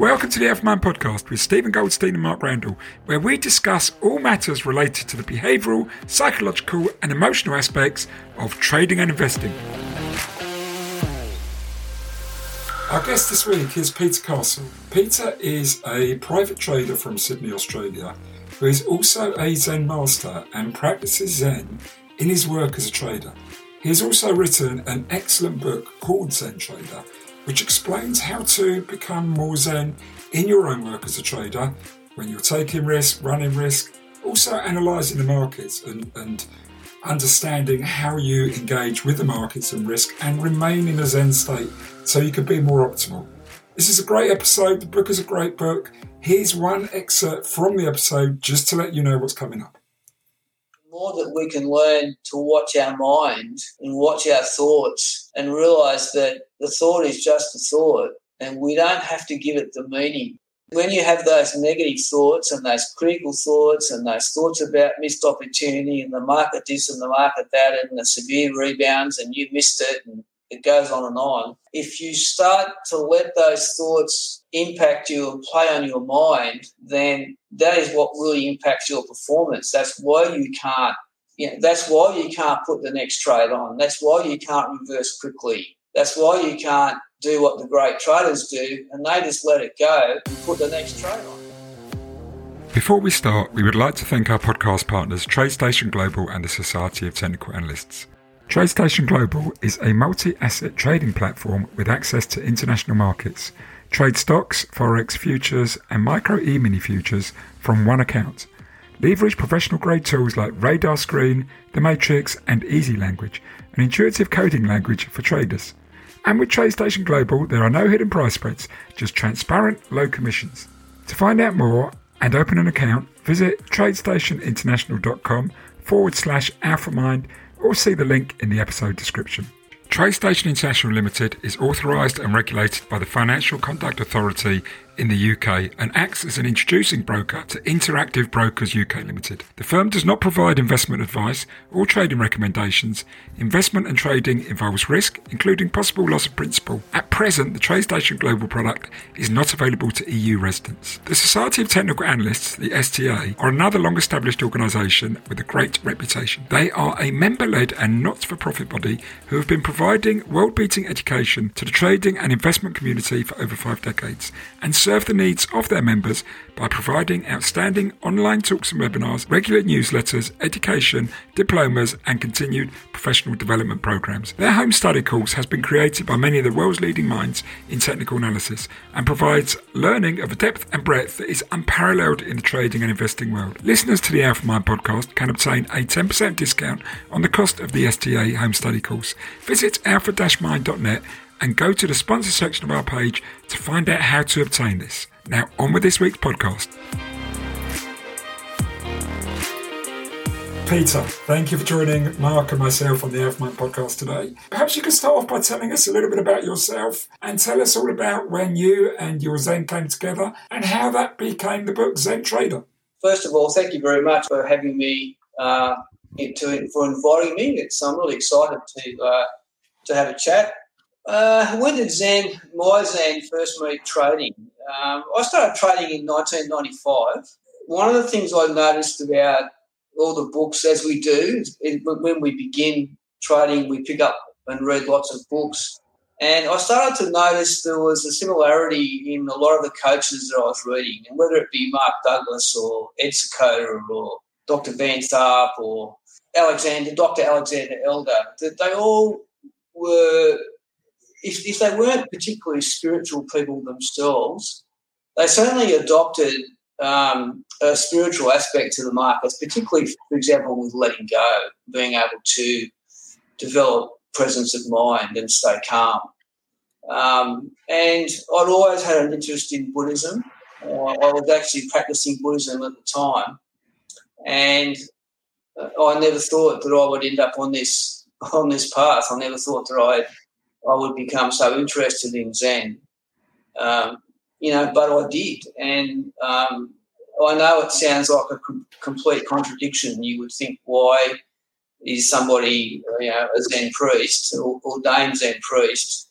Welcome to the Alpha podcast with Stephen Goldstein and Mark Randall, where we discuss all matters related to the behavioural, psychological, and emotional aspects of trading and investing. Our guest this week is Peter Castle. Peter is a private trader from Sydney, Australia, who is also a Zen master and practices Zen in his work as a trader. He has also written an excellent book called Zen Trader which explains how to become more zen in your own work as a trader when you're taking risk, running risk, also analysing the markets and, and understanding how you engage with the markets and risk and remain in a zen state so you can be more optimal. This is a great episode. The book is a great book. Here's one excerpt from the episode just to let you know what's coming up more that we can learn to watch our mind and watch our thoughts and realize that the thought is just a thought and we don't have to give it the meaning. When you have those negative thoughts and those critical thoughts and those thoughts about missed opportunity and the market this and the market that and the severe rebounds and you missed it and it goes on and on. If you start to let those thoughts impact you and play on your mind, then that is what really impacts your performance. That's why you can't. You know, that's why you can't put the next trade on. That's why you can't reverse quickly. That's why you can't do what the great traders do, and they just let it go and put the next trade on. Before we start, we would like to thank our podcast partners, TradeStation Global and the Society of Technical Analysts. TradeStation Global is a multi asset trading platform with access to international markets. Trade stocks, forex futures, and micro e mini futures from one account. Leverage professional grade tools like RadarScreen, The Matrix, and EasyLanguage, an intuitive coding language for traders. And with TradeStation Global, there are no hidden price spreads, just transparent, low commissions. To find out more and open an account, visit tradestationinternational.com forward slash alphamind or see the link in the episode description. TradeStation International Limited is authorised and regulated by the Financial Conduct Authority in the UK and acts as an introducing broker to Interactive Brokers UK Limited. The firm does not provide investment advice or trading recommendations. Investment and trading involves risk, including possible loss of principal. At present, the TradeStation Global product is not available to EU residents. The Society of Technical Analysts, the STA, are another long established organisation with a great reputation. They are a member led and not for profit body who have been providing world beating education to the trading and investment community for over five decades and serve the needs of their members by providing outstanding online talks and webinars, regular newsletters, education, diplomas, and continued professional development programs. Their home study course has been created by many of the world's leading minds in technical analysis and provides learning of a depth and breadth that is unparalleled in the trading and investing world. Listeners to the Alpha Mind podcast can obtain a 10% discount on the cost of the STA home study course. Visit alpha-mind.net and go to the sponsor section of our page to find out how to obtain this. Now, on with this week's podcast. Peter, thank you for joining Mark and myself on the Alpha podcast today. Perhaps you could start off by telling us a little bit about yourself and tell us all about when you and your Zen came together and how that became the book Zen Trader. First of all, thank you very much for having me, uh, to, for inviting me. It's, I'm really excited to, uh, to have a chat uh, when did Zen, my Zen, first meet trading? Um, I started trading in 1995. One of the things I noticed about all the books, as we do, when we begin trading, we pick up and read lots of books. And I started to notice there was a similarity in a lot of the coaches that I was reading, and whether it be Mark Douglas or Ed Seykota or Dr. Van Tharp or Alexander, Dr. Alexander Elder, that they all were if, if they weren't particularly spiritual people themselves, they certainly adopted um, a spiritual aspect to the markets, particularly, for example, with letting go, being able to develop presence of mind and stay calm. Um, and I'd always had an interest in Buddhism. Uh, I was actually practicing Buddhism at the time, and uh, I never thought that I would end up on this on this path. I never thought that I'd I would become so interested in Zen. Um, you know, but I did. And um, I know it sounds like a com- complete contradiction. You would think, why is somebody, you know, a Zen priest, or ordained Zen priest,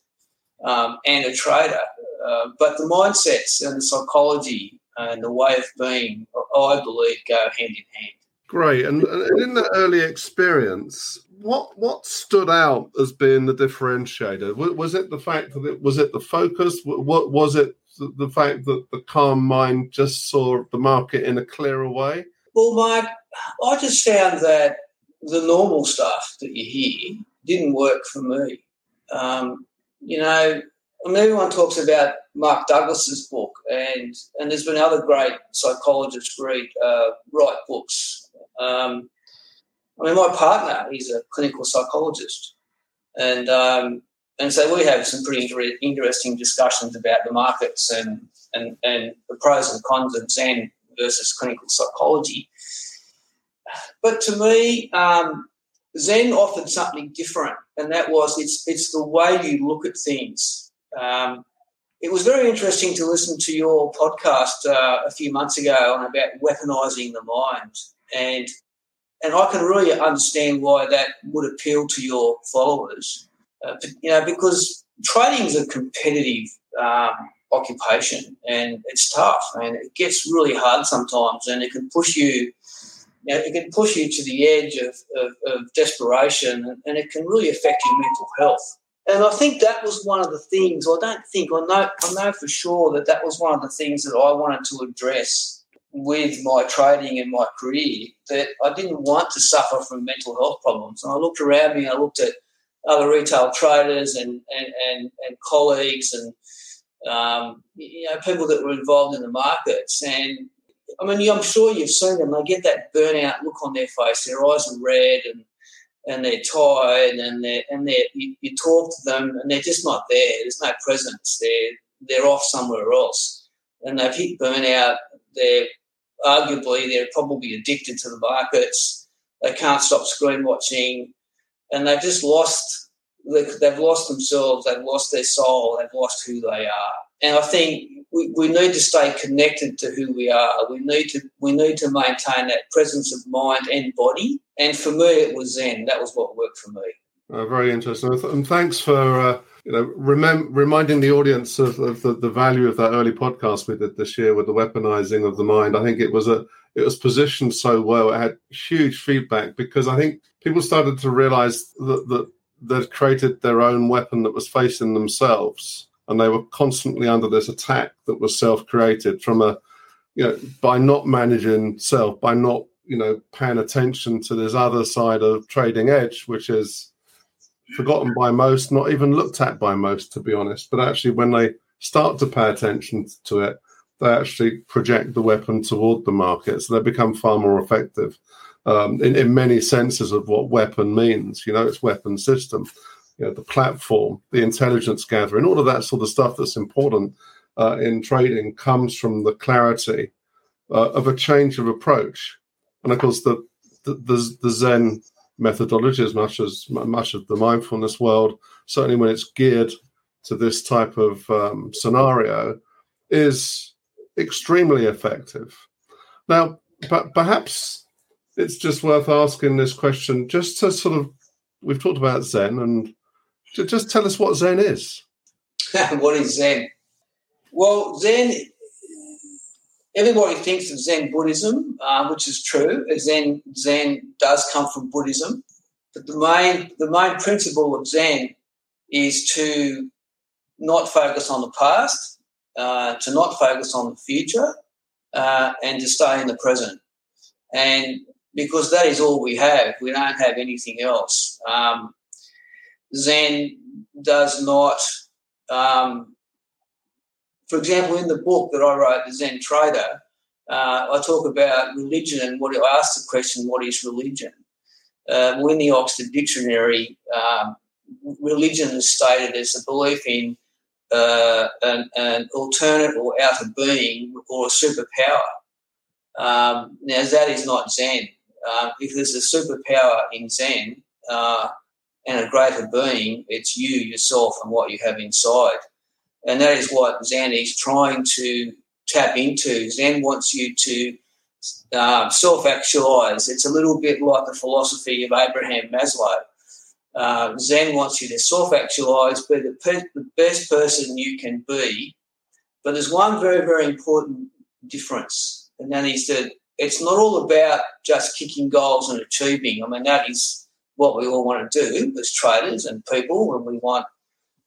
um, and a trader? uh, but the mindsets and the psychology and the way of being, I believe, go hand in hand. Great. And, and in the early experience, what what stood out as being the differentiator? Was it the fact that it was it the focus? What was it the fact that the calm mind just saw the market in a clearer way? Well, Mike, I just found that the normal stuff that you hear didn't work for me. Um, you know, I mean, everyone talks about Mark Douglas's book, and and there's been other great psychologists read uh, write books. Um, I mean, my partner, he's a clinical psychologist, and um, and so we have some pretty interesting discussions about the markets and and and the pros and cons of Zen versus clinical psychology. But to me, um, Zen offered something different, and that was it's it's the way you look at things. Um, it was very interesting to listen to your podcast uh, a few months ago on about weaponizing the mind, and and I can really understand why that would appeal to your followers. Uh, you know, because trading is a competitive um, occupation and it's tough and it gets really hard sometimes and it can push you you know, it can push you to the edge of, of, of desperation and, and, it can really affect your mental health. And I think that was one of the things, I don't think, I know, I know for sure that that was one of the things that I wanted to address with my trading and my career, that I didn't want to suffer from mental health problems. And I looked around me, I looked at other retail traders and, and, and, and colleagues and um, you know, people that were involved in the markets. And I mean, I'm sure you've seen them. They get that burnout look on their face. Their eyes are red and and they're tired and they and they you, you, talk to them and they're just not there. There's no presence. They're they're off somewhere else, and they've hit burnout. They're arguably they're probably addicted to the markets. They can't stop screen watching, and they've just lost. They've lost themselves. They've lost their soul. They've lost who they are. And I think we, we need to stay connected to who we are. We need to we need to maintain that presence of mind and body. And for me, it was Zen. That was what worked for me. Uh, very interesting, and thanks for uh, you know remem- reminding the audience of, of the, the, value of that early podcast we did this year with the weaponizing of the mind. I think it was a it was positioned so well. It had huge feedback because I think people started to realize that that they'd created their own weapon that was facing themselves and they were constantly under this attack that was self-created from a you know by not managing self by not you know paying attention to this other side of trading edge which is forgotten by most not even looked at by most to be honest. But actually when they start to pay attention to it they actually project the weapon toward the market. So they become far more effective um, in, in many senses of what weapon means. You know it's weapon system you know, the platform, the intelligence gathering, all of that sort of stuff that's important uh, in trading comes from the clarity uh, of a change of approach. And of course, the the, the, the Zen methodology, as much as much of the mindfulness world, certainly when it's geared to this type of um, scenario, is extremely effective. Now, but perhaps it's just worth asking this question just to sort of we've talked about Zen and just tell us what Zen is. what is Zen? Well, Zen, everybody thinks of Zen Buddhism, uh, which is true. Zen, Zen does come from Buddhism. But the main, the main principle of Zen is to not focus on the past, uh, to not focus on the future, uh, and to stay in the present. And because that is all we have, we don't have anything else. Um, Zen does not, um, for example, in the book that I wrote, The Zen Trader, uh, I talk about religion and what I ask the question, what is religion? Well, in the Oxford Dictionary, um, religion is stated as a belief in uh, an, an, alternate or outer being or a superpower. Um, now, that is not Zen. Uh, if there's a superpower in Zen, uh, and a greater being, it's you, yourself, and what you have inside. And that is what Zen is trying to tap into. Zen wants you to uh, self actualize. It's a little bit like the philosophy of Abraham Maslow. Uh, Zen wants you to self actualize, be the, the best person you can be But there's one very, very important difference, and that is that it's not all about just kicking goals and achieving. I mean, that is what we all want to do as traders and people when we want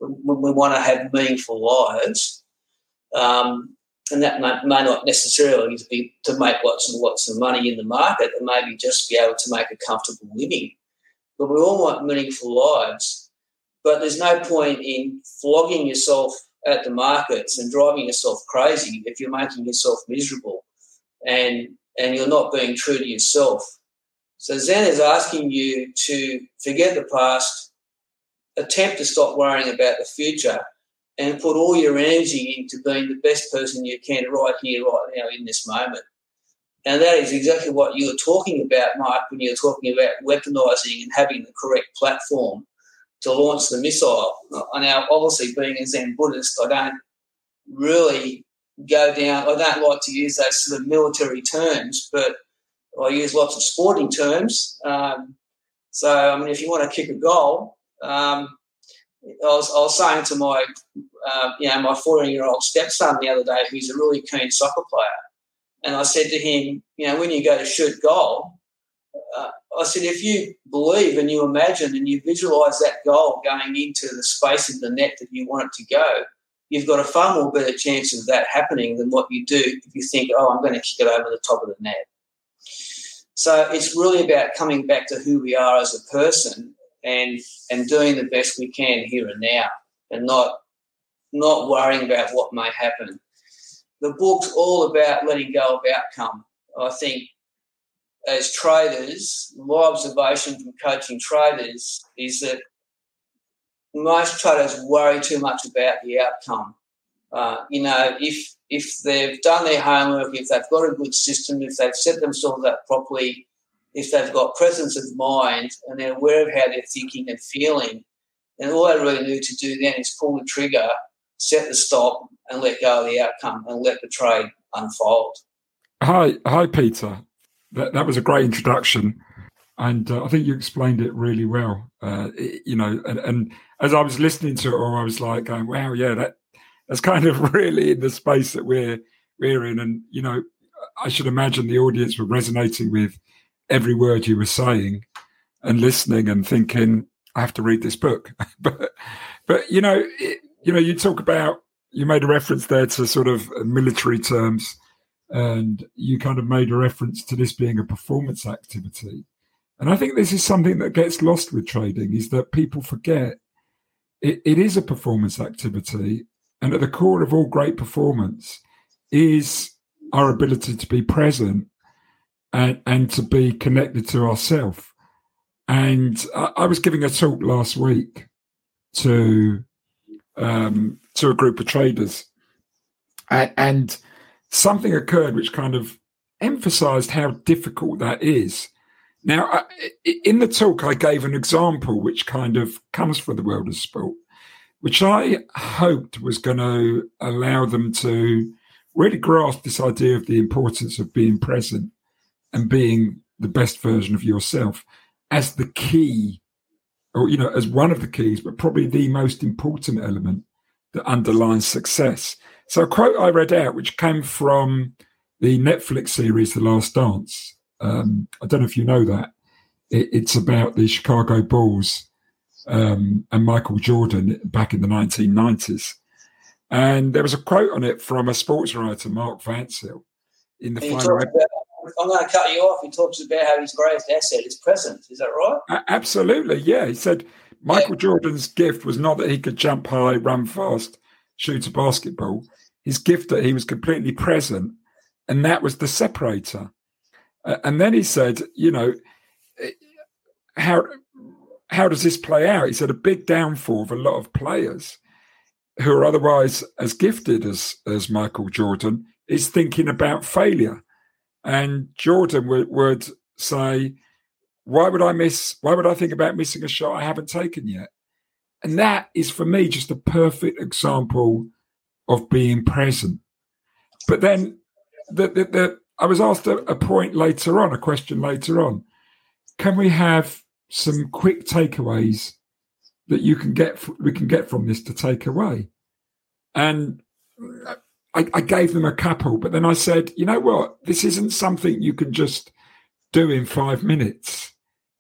when we want to have meaningful lives. Um, and that may, may, not necessarily be to make lots and lots of money in the market, and maybe just be able to make a comfortable living. But we all want meaningful lives. But there's no point in flogging yourself at the markets and driving yourself crazy if you're making yourself miserable and and you're not being true to yourself. So Zen is asking you to forget the past, attempt to stop worrying about the future, and put all your energy into being the best person you can right here, right now, in this moment. And that is exactly what you were talking about, Mike, when you were talking about weaponizing and having the correct platform to launch the missile. Now, obviously, being a Zen Buddhist, I don't really go down. I don't like to use those sort of military terms, but I use lots of sporting terms. Um, so, I mean, if you want to kick a goal, um, I, was, I was saying to my, uh, you know, my 14 year old stepson the other day, who's a really keen soccer player, and I said to him, you know, when you go to shoot goal, uh, I said, if you believe and you imagine and you visualize that goal going into the space of the net that you want it to go, you've got a far more better chance of that happening than what you do if you think, oh, I'm going to kick it over the top of the net. So it's really about coming back to who we are as a person and and doing the best we can here and now and not not worrying about what may happen. The book's all about letting go of outcome. I think as traders, my observation from coaching traders is that most traders worry too much about the outcome. Uh, you know, if if they've done their homework, if they've got a good system, if they've set themselves up properly, if they've got presence of mind and they're aware of how they're thinking and feeling, then all they really need to do then is pull the trigger, set the stop, and let go of the outcome and let the trade unfold. Hi, hi, Peter that, that was a great introduction. And uh, I think you explained it really well. Uh, it, you know, and, and, as I was listening to it, or I was like going, "Wow, yeah, that that's kind of really in the space that we're we're in." And you know, I should imagine the audience were resonating with every word you were saying and listening and thinking, "I have to read this book." but but you know, it, you know, you talk about you made a reference there to sort of uh, military terms and you kind of made a reference to this being a performance activity. And I think this is something that gets lost with trading is that people forget it, it is a performance activity. And at the core of all great performance is our ability to be present and, and to be connected to ourselves. And I, I, was giving a talk last week to um, to a group of traders, and, and something occurred which kind of emphasized how difficult that is. Now, in the talk, I gave an example which kind of comes from the world of sport, which I hoped was going to allow them to really grasp this idea of the importance of being present and being the best version of yourself as the key, or, you know, as one of the keys, but probably the most important element that underlines success. So a quote I read out, which came from the Netflix series The Last Dance. Um, I don't know if you know that. It, it's about the Chicago Bulls um, and Michael Jordan back in the 1990s. And there was a quote on it from a sports writer, Mark Vancil, in the final. I'm going to cut you off. He talks about how his greatest asset is presence. Is that right? absolutely, yeah. He said Michael yeah. Jordan's gift was not that he could jump high, run fast, shoot a basketball his gift that he was completely present, and that was the separator. Uh, and then he said, you know, eh, how how does this play out? He said a big downfall of a lot of players who are otherwise as gifted as as Michael Jordan is thinking about failure. And Jordan would, would say, why would I miss? Why would I think about missing a shot I haven't taken yet? And that is for me just a perfect example of being present. But then the, the, the, I was asked a, a point later on, a question later on. Can we have some quick takeaways that you can get we can get from this to take away? And I, I gave them a couple, but then I said, you know what? This isn't something you can just do in five minutes.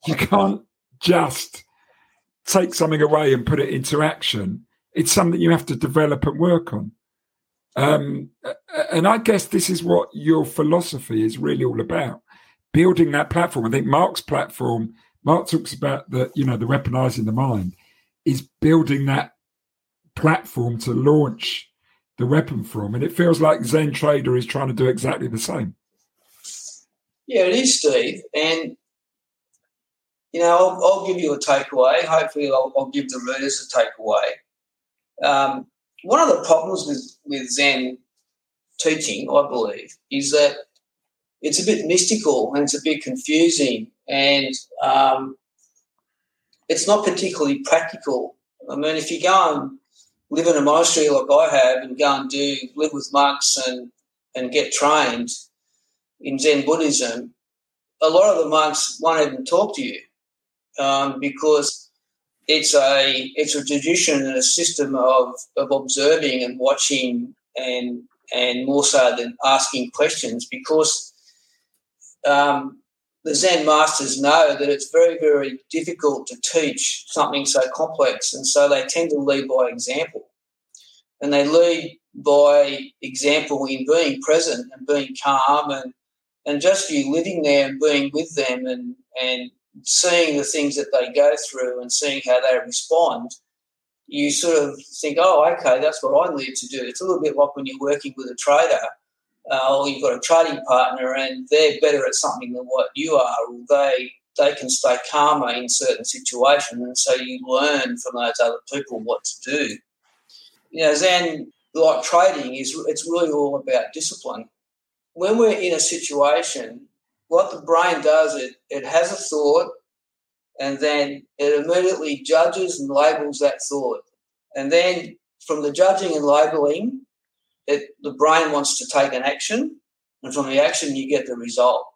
You can't just take something away and put it into action. It's something you have to develop and work on. Um, and I guess this is what your philosophy is really all about building that platform. I think Mark's platform, Mark talks about the, you know, the weaponizing the mind, is building that platform to launch the weapon from. And it feels like Zen Trader is trying to do exactly the same. Yeah, it is, Steve. And, you know, I'll, I'll give you a takeaway. Hopefully, I'll, I'll give the readers a takeaway. Um, one of the problems with, with Zen teaching, I believe, is that it's a bit mystical and it's a bit confusing and um, it's not particularly practical. I mean, if you go and live in a monastery like I have and go and do live with monks and and get trained in Zen Buddhism, a lot of the monks won't even talk to you um, because it's a it's a tradition and a system of, of observing and watching and and more so than asking questions because um, the Zen masters know that it's very, very difficult to teach something so complex, and so they tend to lead by example. And they lead by example in being present and being calm and and just you living there and being with them and and seeing the things that they go through and seeing how they respond, you sort of think, oh, okay, that's what I need to do. It's a little bit like when you're working with a trader uh, or you've got a trading partner and they're better at something than what you are, or they they can stay calmer in certain situations, and so you learn from those other people what to do. You know, Zen, like trading, is it's really all about discipline. When we're in a situation, what the brain does, it it has a thought, and then it immediately judges and labels that thought, and then from the judging and labeling, it, the brain wants to take an action, and from the action, you get the result.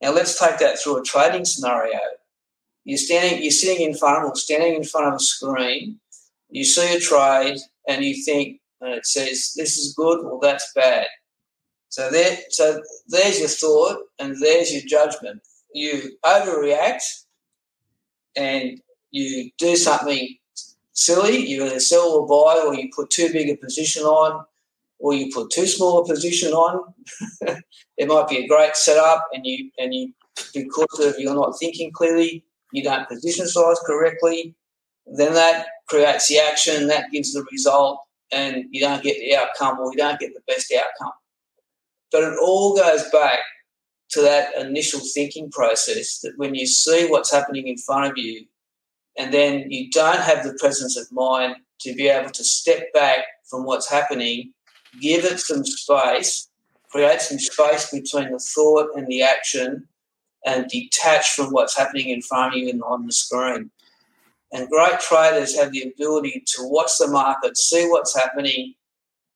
Now, let's take that through a trading scenario. You're standing, you're sitting in front of, or standing in front of a screen. You see a trade, and you think, and it says, "This is good," or "That's bad." So there, so there's your thought, and there's your judgment. You overreact, and you do something silly. You either sell or buy, or you put too big a position on, or you put too small a position on. it might be a great setup, and you and you because of you're not thinking clearly, you don't position size correctly. Then that creates the action, that gives the result, and you don't get the outcome, or you don't get the best outcome. But it all goes back to that initial thinking process that when you see what's happening in front of you, and then you don't have the presence of mind to be able to step back from what's happening give it some space, create some space between the thought and the action, and detach from what's happening in front of you and on the screen. And great traders have the ability to watch the market, see what's happening,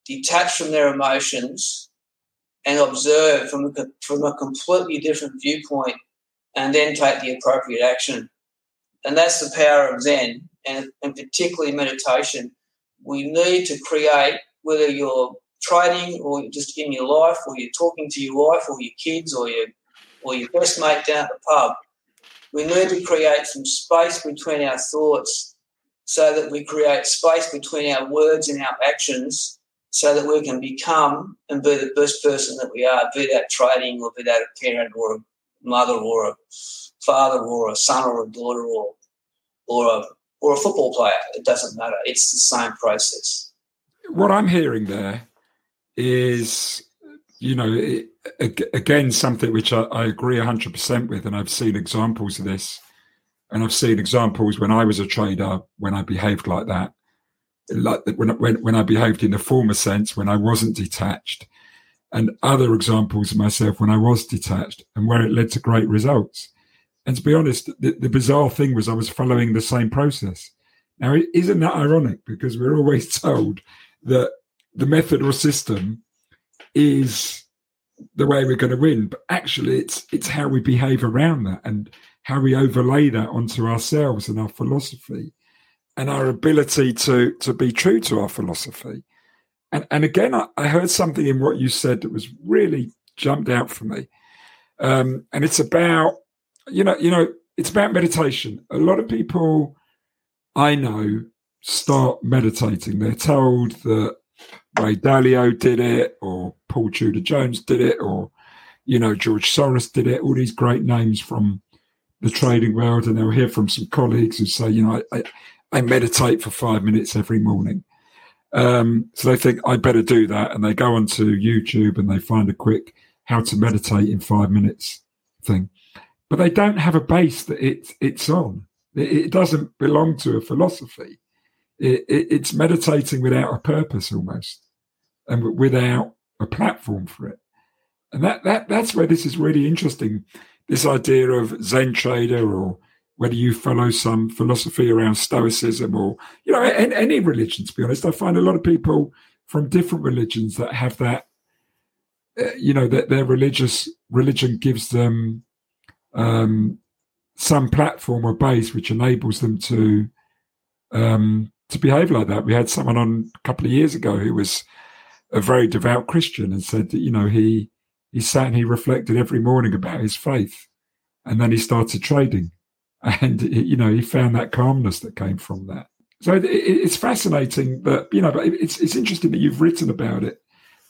detach from their emotions, and observe from a, from a completely different viewpoint, and then take the appropriate action. And that's the power of Zen, and, and particularly meditation. We need to create, whether you're trading or just in your life or you're talking to your wife or your kids or your or your best mate down at the pub. We need to create some space between our thoughts so that we create space between our words and our actions so that we can become and be the best person that we are, be that trading or be that a parent or a mother or a father or a son or a daughter or or a or a football player. It doesn't matter. It's the same process. What I'm hearing there is, you know, it, again, something which I, I agree 100% with. And I've seen examples of this. And I've seen examples when I was a trader, when I behaved like that, like when, when, when I behaved in the former sense, when I wasn't detached, and other examples of myself when I was detached and where it led to great results. And to be honest, the, the bizarre thing was I was following the same process. Now, isn't that ironic? Because we're always told that the method or system is the way we're going to win. But actually, it's it's how we behave around that and how we overlay that onto ourselves and our philosophy and our ability to to be true to our philosophy. and, and again, I, I, heard something in what you said that was really jumped out for me. Um, and it's about, you know, you know, it's about meditation. A lot of people I know start meditating. They're told that Ray Dalio did it, or Paul Tudor Jones did it, or you know George Soros did it. All these great names from the trading world, and they'll hear from some colleagues who say, you know, I, I meditate for five minutes every morning. Um, so they think I better do that, and they go onto YouTube and they find a quick how to meditate in five minutes thing, but they don't have a base that it, it's on. It, it doesn't belong to a philosophy. It, it, it's meditating without a purpose almost, and without a platform for it. And that that that's where this is really interesting. This idea of Zen trader or whether you follow some philosophy around Stoicism or, you know, any, any religion, to be honest. I find a lot of people from different religions that have that, uh, you know, that their religious religion gives them um, some platform or base which enables them to um, to behave like that. We had someone on a couple of years ago who was a very devout Christian and said that, you know, he he sat and he reflected every morning about his faith. And then he started trading and you know he found that calmness that came from that. So it, it's fascinating that you know, but it's it's interesting that you've written about it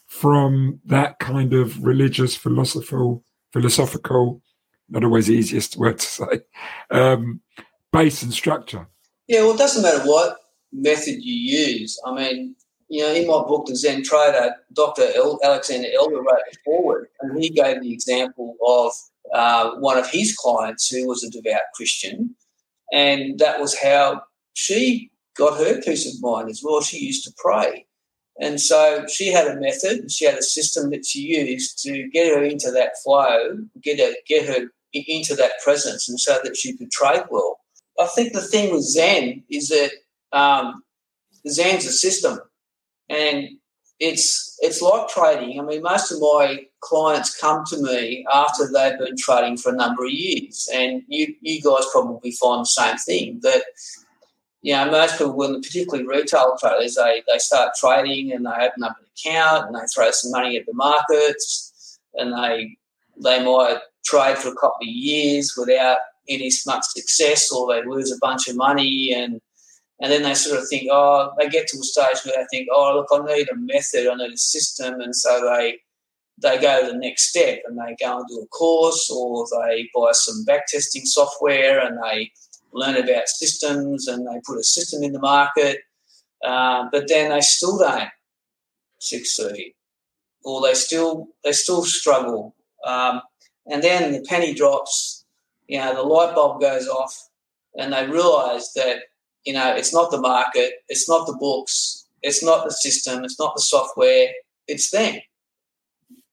from that kind of religious, philosophical, philosophical, not always the easiest word to say, um, base and structure. Yeah, well, it doesn't matter what method you use. I mean, you know, in my book, The Zen Trader, Dr. El- Alexander Elder wrote a foreword, and he gave the example of uh, one of his clients who was a devout Christian, and that was how she got her peace of mind as well. She used to pray. And so she had a method, she had a system that she used to get her into that flow, get her, get her into that presence, and so that she could trade well. I think the thing with Zen is that um, Zen's a system, and it's it's like trading. I mean, most of my clients come to me after they've been trading for a number of years, and you you guys probably find the same thing that. You know, most people, when particularly retail traders, they, they start trading and they open up an account and they throw some money at the markets and they they might trade for a couple of years without any much success or they lose a bunch of money and and then they sort of think, oh, they get to a stage where they think, oh, look, I need a method, I need a system, and so they they go the next step and they go and do a course or they buy some backtesting software and they learn about systems and they put a system in the market, uh, but then they still don't succeed or they still they still struggle. Um, and then the penny drops, you know, the light bulb goes off, and they realise that you know, it's not the market, it's not the books, it's not the system, it's not the software, it's them.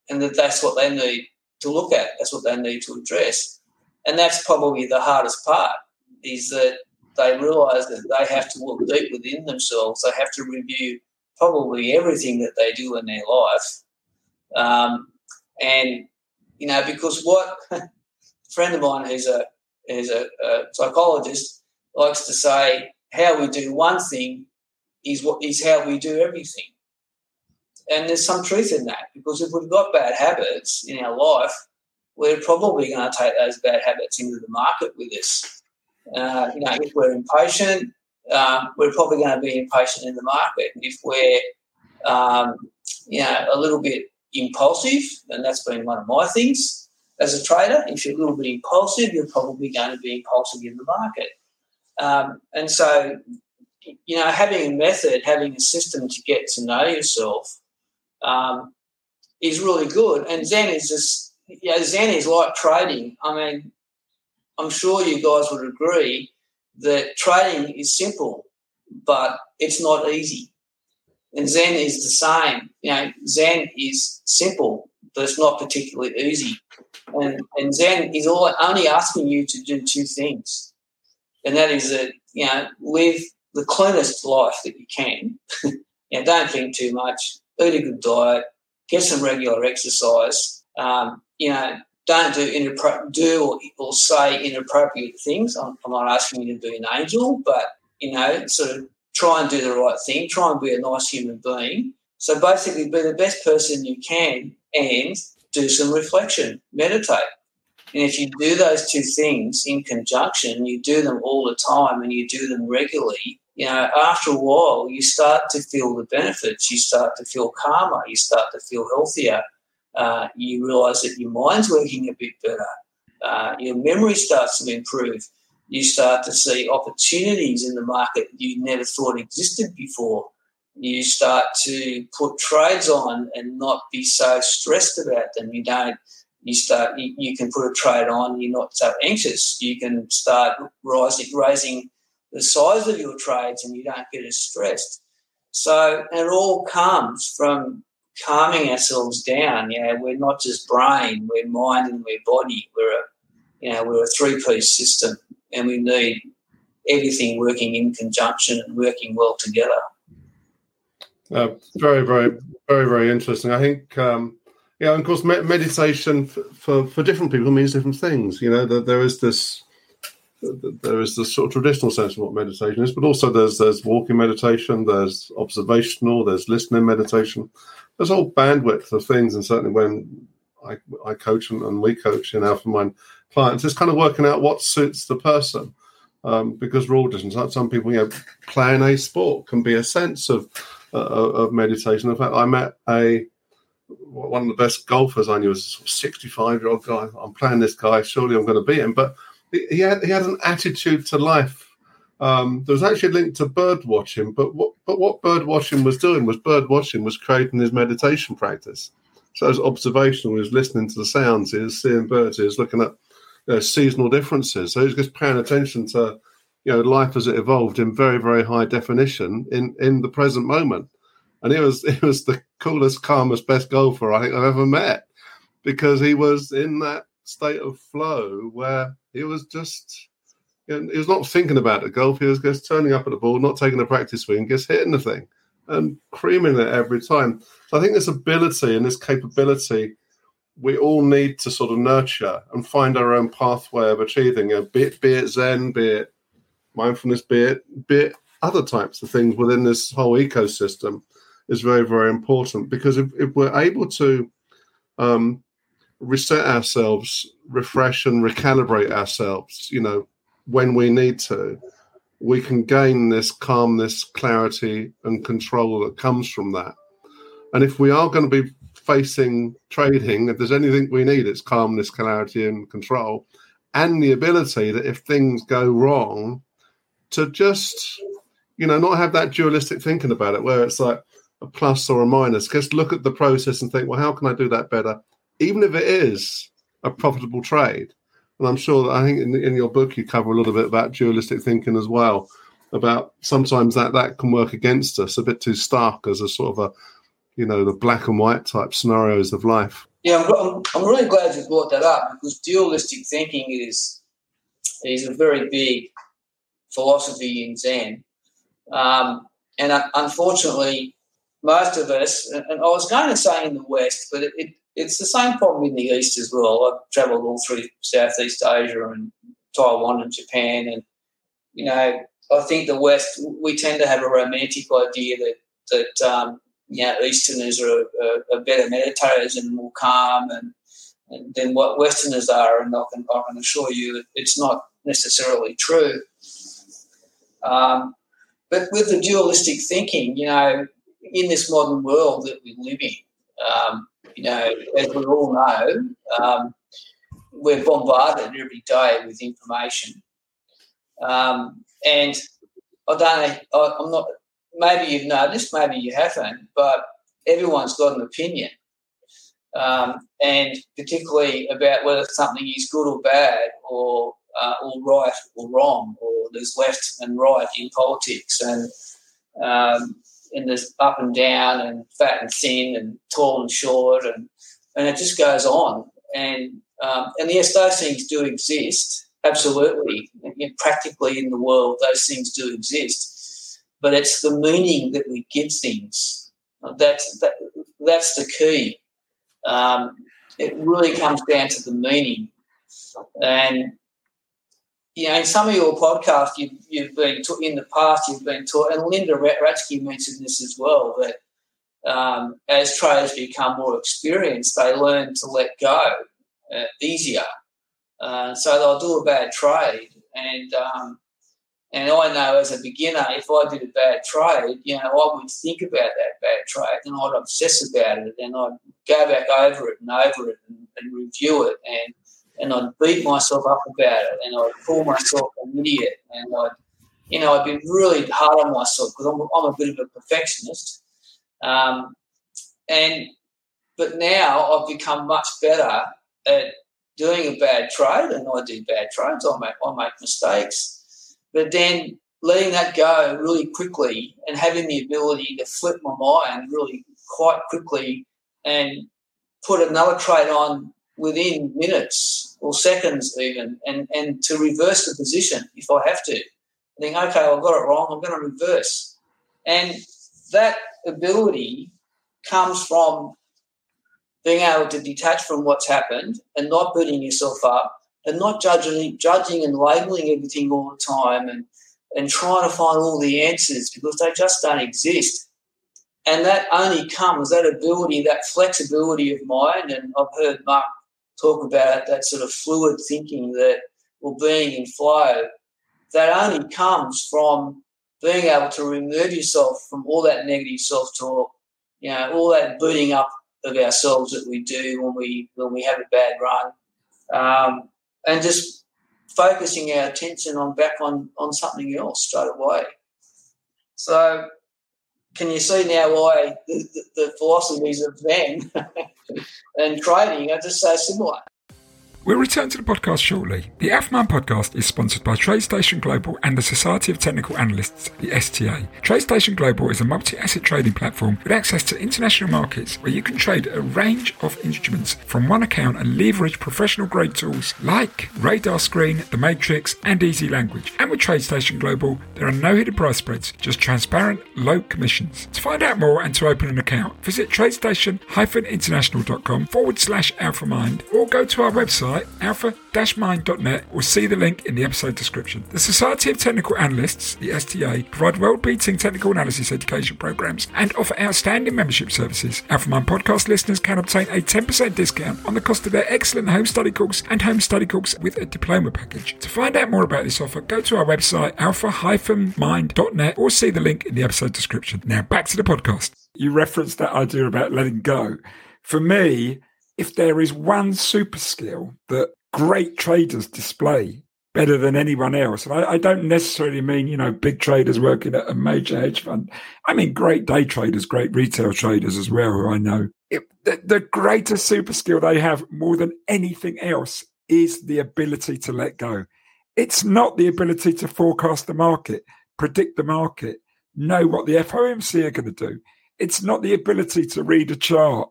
And that that's what they need to look at, that's what they need to address. And that's probably the hardest part is that they realise that they have to look deep within themselves. They have to review probably everything that they do in their life. Um, and, you know, because what a friend of mine who's a, who's a, a psychologist likes to say, how we do one thing is what is how we do everything. And there's some truth in that because if we've got bad habits in our life, we're probably going to take those bad habits into the market with us. Uh, you know, if we're impatient, um, we're probably going to be impatient in the market. If we're, um, you know, a little bit impulsive, and that's been one of my things as a trader, if you're a little bit impulsive, you're probably going to be impulsive in the market. Um, and so, you know, having a method, having a system to get to know yourself um, is really good. And Zen is just, you know, Zen is like trading. I mean, I'm sure you guys would agree that trading is simple, but it's not easy. And Zen is the same. You know, Zen is simple, but it's not particularly easy. And, and Zen is all, only asking you to do two things and that is that you know live the cleanest life that you can. you know, don't think too much. Eat a good diet. Get some regular exercise. Um, you know, don't do inappro- do or, or, say inappropriate things. I'm, I'm not asking you to be an angel, but you know, sort of try and do the right thing. Try and be a nice human being. So basically, be the best person you can and do some reflection, meditate. And if you do those two things in conjunction, you do them all the time and you do them regularly, you know, after a while, you start to feel the benefits. You start to feel calmer. You start to feel healthier. Uh, you realize that your mind's working a bit better. Uh, your memory starts to improve. You start to see opportunities in the market you never thought existed before. You start to put trades on and not be so stressed about them. You don't you start you, you, can put a trade on you're not so anxious. You can start rising raising the size of your trades and you don't get as stressed. So it all comes from calming ourselves down yeah we're not just brain we're mind and we're body. We're a you know we're a three-piece system and we need everything working in conjunction and working well together. Uh, very very very very interesting. I think um yeah, and of course, meditation for, for, for, different people means different things. You know, that there is this there is this sort of traditional sense of what meditation is, but also there's there's walking meditation, there's observational, there's listening meditation. There's a whole bandwidth of things, and certainly when I, I coach and, and we coach in Alpha Mind clients, it's kind of working out what suits the person. Um, because we're all different. Some people, you know, playing a sport can be a sense of uh, of meditation. In fact, I met a one of the best golfers I knew was a 65 year old guy. I'm playing this guy, surely I'm going to beat him. But he had he had an attitude to life. Um, there was actually a link to bird watching, but what but what bird watching was doing was bird watching was creating his meditation practice. So it was observational. He was listening to the sounds. He was seeing birds. He was looking at you know, seasonal differences. So he was just paying attention to you know life as it evolved in very very high definition in in the present moment and he was he was the coolest, calmest, best golfer I think I've ever met because he was in that state of flow where he was just you know, he was not thinking about the golf. He was just turning up at the ball, not taking a practice swing, just hitting the thing and creaming it every time. So I think this ability and this capability we all need to sort of nurture and find our own pathway of achieving. You be, it, be it Zen, be it mindfulness, be it, be it other types of things within this whole ecosystem is very, very important because if, if we're able to um, reset ourselves, refresh and recalibrate ourselves, you know, when we need to, we can gain this calmness, clarity, and control that comes from that. And if we are going to be facing trading, if there's anything we need, it's calmness, clarity, and control, and the ability that if things go wrong, to just, you know, not have that dualistic thinking about it, where it's like, a plus or a minus. Just look at the process and think, well, how can I do that better? Even if it is a profitable trade. And I'm sure that I think in, in your book you cover a little bit about dualistic thinking as well. About sometimes that that can work against us a bit too stark as a sort of a, you know, the black and white type scenarios of life. Yeah, I'm, I'm really glad you brought that up because dualistic thinking is is a very big philosophy in Zen, um, and uh, unfortunately, most of us, and I was going to say in the West, but it, it, it's the same problem in the East as well. I've travelled all through Southeast Asia and Taiwan and Japan, and you know, I think the West we tend to have a romantic idea that that um, you know Easterners are, better meditators and more calm and, and than what Westerners are, and I can, I can assure you it's not necessarily true. Um, but with the dualistic thinking, you know, in this modern world that we live in, um, you know, as we all know, um, we're bombarded every day with information. Um, and I don't know, I'm not, maybe you've noticed, maybe you haven't, but everyone's got an opinion. Um, and particularly about whether something is good or bad or, uh, or right or wrong, or there's left and right in politics. And um, in this up and down and fat and thin and tall and short and and it just goes on. And um, and yes those things do exist absolutely practically in the world those things do exist. But it's the meaning that we give things. That's that, that's the key. Um, it really comes down to the meaning. And you know, in some of your podcasts, you've, you've been in the past, you've been taught, and Linda Raschke mentioned this as well, that um, as traders become more experienced, they learn to let go uh, easier. Uh, so they'll do a bad trade, and um, and I know as a beginner, if I did a bad trade, you know, I would think about that bad trade and I'd obsess about it, and I'd go back over it and over it and, and review it, and and I'd beat myself up about it, and I'd call myself an idiot, and I'd, you know, I'd be really hard on myself because I'm, I'm a bit of a perfectionist, um, and but now I've become much better at doing a bad trade, and I do bad trades. I make I make mistakes, but then letting that go really quickly and having the ability to flip my mind really quite quickly and put another trade on within minutes or seconds even and, and to reverse the position if I have to. I think, okay, I've got it wrong, I'm going to reverse. And that ability comes from being able to detach from what's happened and not beating yourself up and not judging, judging and labeling everything all the time and, and trying to find all the answers because they just don't exist. And that only comes, that ability, that flexibility of mind. And I've heard Mark talk about that sort of fluid thinking that, or being in flow, that only comes from being able to remove yourself from all that negative self talk, you know, all that booting up of ourselves that we do when we when we have a bad run, um, and just focusing our attention on back on on something else straight away. So, can you see now why the, the, the philosophies of Zen and trading are just so similar? We'll return to the podcast shortly. The Alpha podcast is sponsored by TradeStation Global and the Society of Technical Analysts, the STA. TradeStation Global is a multi-asset trading platform with access to international markets where you can trade a range of instruments from one account and leverage professional grade tools like RadarScreen, The Matrix, and EasyLanguage. And with TradeStation Global, there are no hidden price spreads, just transparent, low commissions. To find out more and to open an account, visit tradestation-international.com forward slash alphamind or go to our website website, alpha-mind.net, or see the link in the episode description. The Society of Technical Analysts, the STA, provide world-beating technical analysis education programs and offer outstanding membership services. Alpha Mind podcast listeners can obtain a 10% discount on the cost of their excellent home study course and home study course with a diploma package. To find out more about this offer, go to our website, alpha-mind.net, or see the link in the episode description. Now back to the podcast. You referenced that idea about letting go. For me, if there is one super skill that great traders display better than anyone else, and I, I, don't necessarily mean, you know, big traders working at a major hedge fund. I mean, great day traders, great retail traders as well, who I know. It, the, the greatest super skill they have more than anything else is the ability to let go. It's not the ability to forecast the market, predict the market, know what the FOMC are going to do. It's not the ability to read a chart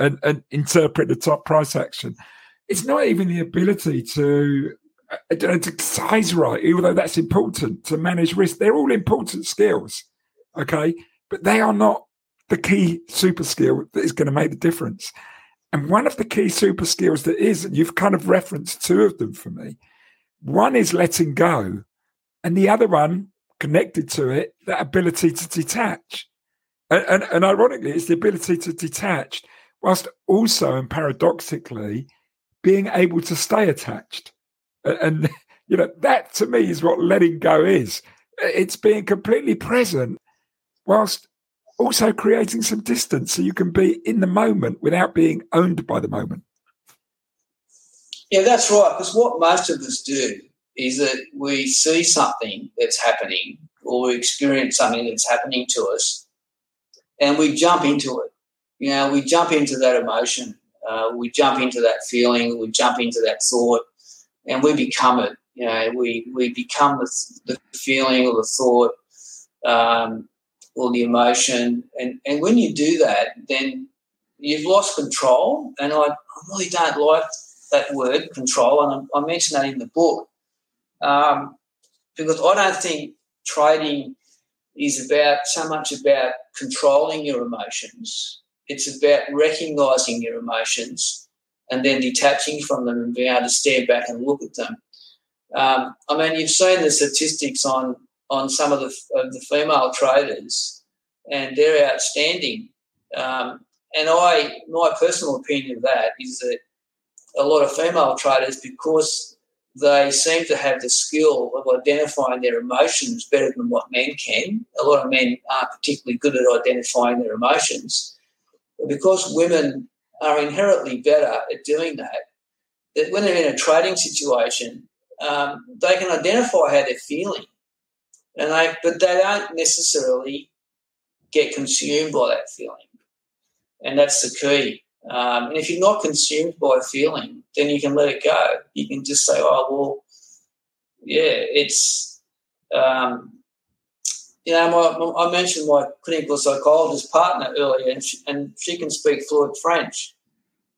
and, and interpret the top price action. It's not even the ability to uh, to size right, although that's important to manage risk. They're all important skills, okay, but they are not the key super skill that is going to make the difference. And one of the key super skills that is, and you've kind of referenced two of them for me. One is letting go, and the other one connected to it, that ability to detach. And, and, and ironically, it's the ability to detach whilst also and paradoxically being able to stay attached. And, you know, that to me is what letting go is. It's being completely present whilst also creating some distance so you can be in the moment without being owned by the moment. Yeah, that's right. Because what most of us do is that we see something that's happening or we experience something that's happening to us and we jump into it you know, we jump into that emotion, uh, we jump into that feeling, we jump into that thought, and we become it. You know, we we become the, the feeling or the thought um, or the emotion, and and when you do that, then you've lost control. And I, really don't like that word control, and I, I that in the book um, because I don't think trading is about so much about controlling your emotions it's about recognizing your emotions and then detaching from them and being able to stand back and look at them. Um, I mean, you've seen the statistics on on some of the of the female traders, and they're outstanding. Um, and I, my personal opinion of that is that a lot of female traders, because they seem to have the skill of identifying their emotions better than what men can. A lot of men aren't particularly good at identifying their emotions. Because women are inherently better at doing that, that when they're in a trading situation, um, they can identify how they're feeling, and they but they don't necessarily get consumed by that feeling, and that's the key. Um, and if you're not consumed by a feeling, then you can let it go. You can just say, "Oh well, yeah, it's." Um, you know, my, I mentioned my clinical psychologist partner earlier, and she, and she can speak fluent French.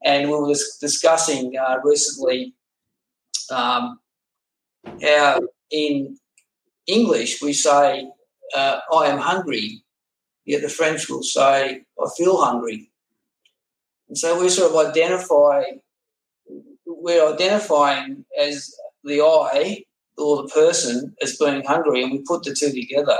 And we were discussing uh, recently um, how in English we say, uh, I am hungry, yet the French will say, I feel hungry. And so we sort of identify, we're identifying as the I or the person as being hungry, and we put the two together.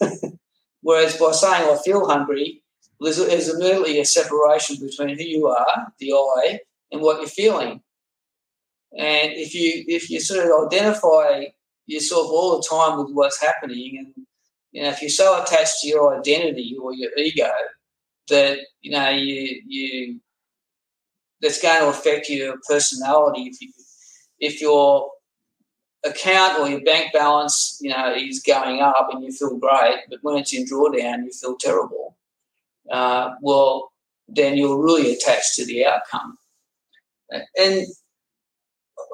Whereas by saying I feel hungry, there's, there's immediately a separation between who you are, the I, and what you're feeling. And if you if you sort of identify yourself all the time with what's happening, and you know if you're so attached to your identity or your ego that you know you you that's going to affect your personality if you if your account or your bank balance you know is going up and you feel great, but when it's in drawdown you feel terrible. Uh, well, then you're really attached to the outcome. And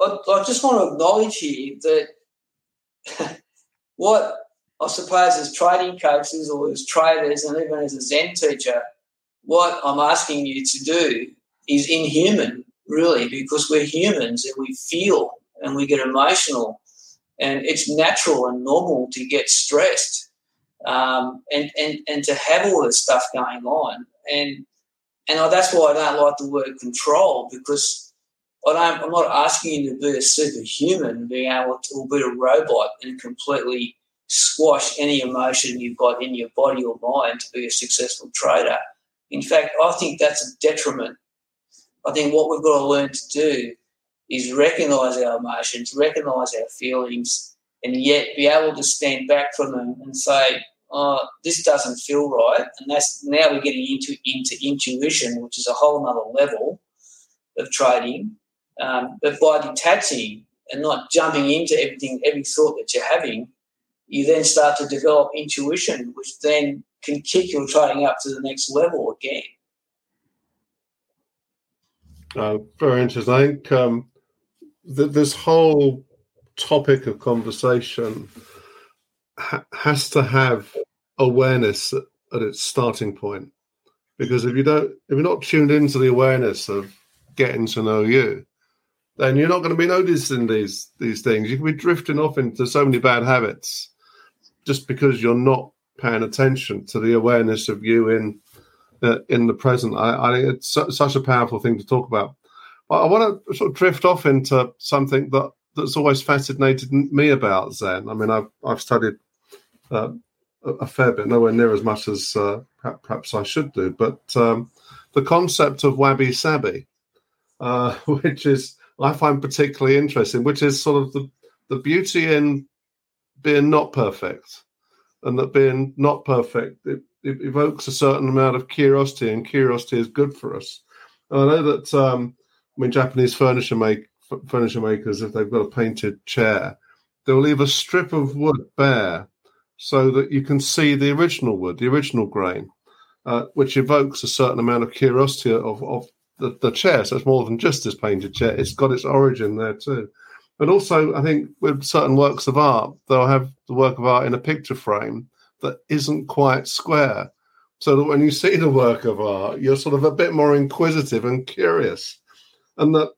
I, I just want to acknowledge here that what I suppose as trading coaches or as traders and even as a Zen teacher, what I'm asking you to do is inhuman, really, because we're humans and we feel and we get emotional. And it's natural and normal to get stressed um, and, and, and to have all this stuff going on. And, and that's why I don't like the word control because I don't, I'm not asking you to be a superhuman, being able to be a robot and completely squash any emotion you've got in your body or mind to be a successful trader. In fact, I think that's a detriment. I think what we've got to learn to do is recognize our emotions, recognize our feelings, and yet be able to stand back from them and say, oh, this doesn't feel right. And that's now we're getting into, into intuition, which is a whole other level of trading. Um, but by detaching and not jumping into everything, every thought that you're having, you then start to develop intuition, which then can kick your trading up to the next level again. Uh, very interesting. I think um, th- this whole topic of conversation ha- has to have awareness at, its starting point, because if you don't, if you're not tuned into the awareness of getting to know you, then you're not going to be noticing these these things. You can be drifting off into so many bad habits just because you're not paying attention to the awareness of you in uh, in the present. I, I it's su- such a powerful thing to talk about. I, want to sort of drift off into something that that's always fascinated me about Zen. I mean, I've I've studied uh, a, fair bit, nowhere near as much as uh, perhaps I should do, but um, the concept of wabi sabi, uh, which is I find particularly interesting, which is sort of the, the beauty in being not perfect, and that being not perfect it, it evokes a certain amount of curiosity, and curiosity is good for us. And I know that um, mean Japanese furniture make furniture makers, if they've got a painted chair, they'll leave a strip of wood bare so that you can see the original wood, the original grain, uh, which evokes a certain amount of curiosity of, of the, the chair. So it's more than just this painted chair. It's got its origin there too. But also, I think with certain works of art, they'll have the work of art in a picture frame that isn't quite square. So that when you see the work of art, you're sort of a bit more inquisitive and curious. And that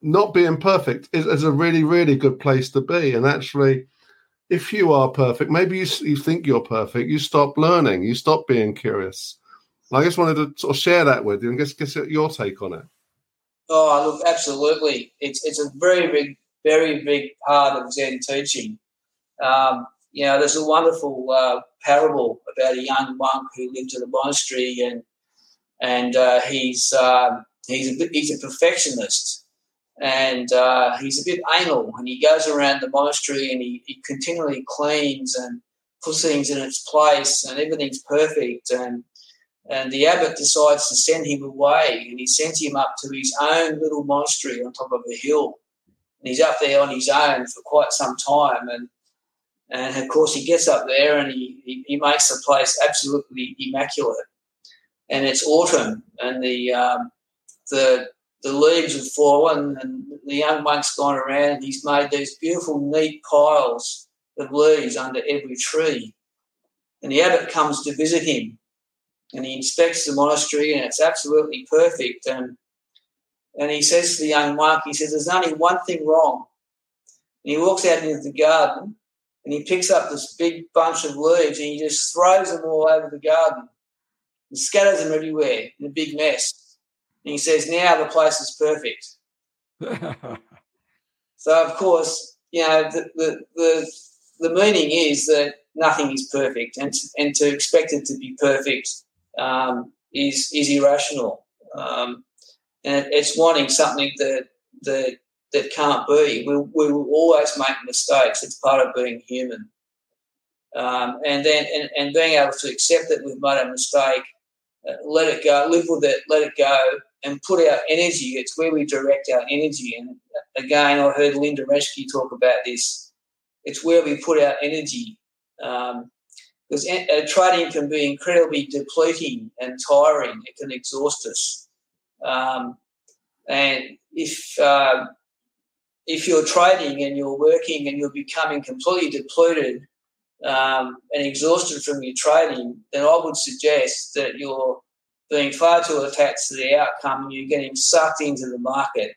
not being perfect is, is a really, really good place to be. And actually, if you are perfect, maybe you, you think you're perfect, you stop learning, you stop being curious. I just wanted to sort of share that with you and just get your take on it. Oh, look, absolutely. It's it's a very big, very big part of Zen teaching. Um, you know, there's a wonderful uh, parable about a young monk who lived in a monastery and and uh, he's um, he's a he's a perfectionist, and uh, he's a bit anal, and he goes around the monastery and he, he continually cleans and puts things in its place, and everything's perfect, and and the abbot decides to send him away, and he sends him up to his own little monastery on top of a hill. And he's up there on his own for quite some time, and and of course he gets up there and he, he, he makes the place absolutely immaculate. And it's autumn, and the um, the the leaves have fallen, and the young monk's gone around. And he's made these beautiful, neat piles of leaves under every tree. And the abbot comes to visit him, and he inspects the monastery, and it's absolutely perfect. And and he says to the young monk, he says, "There's only one thing wrong." And he walks out into the garden, and he picks up this big bunch of leaves, and he just throws them all over the garden, and scatters them everywhere in a big mess. And he says, "Now the place is perfect." so of course, you know the the the, the meaning is that nothing is perfect, and and to expect it to be perfect um, is is irrational, um, and it's wanting something that that that can't be. We, we will always make mistakes. It's part of being human, um, and then and, and being able to accept that we've made a mistake, let it go, live with it, let it go, and put our energy. It's where we direct our energy. And again, I heard Linda Raschke talk about this. It's where we put our energy. Um, because trading can be incredibly depleting and tiring. It can exhaust us. Um, and if uh, if you're trading and you're working and you're becoming completely depleted um, and exhausted from your trading, then I would suggest that you're being far too attached to the outcome and you're getting sucked into the market.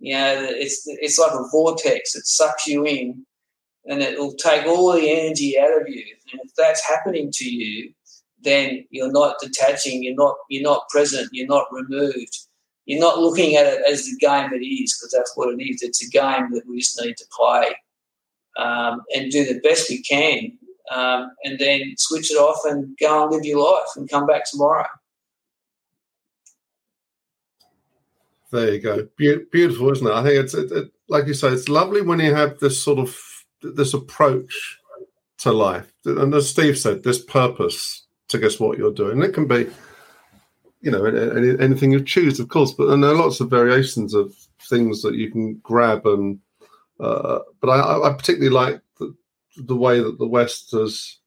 You know, it's it's like a vortex. It sucks you in and it will take all the energy out of you. And if that's happening to you, then you're not detaching, you're not you're not present, you're not removed. You're not looking at it as the game it is, because that's what it is. It's a game that we just need to play um, and do the best we can, um, and then switch it off and go and live your life and come back tomorrow. There you go. Be- beautiful, isn't it? I think it's it, it, like you say. It's lovely when you have this sort of this approach to life, and as Steve said, this purpose to guess what you're doing. And it can be, you know, anything you choose, of course, but and there are lots of variations of things that you can grab. And uh, but I, I particularly like the, way that the West has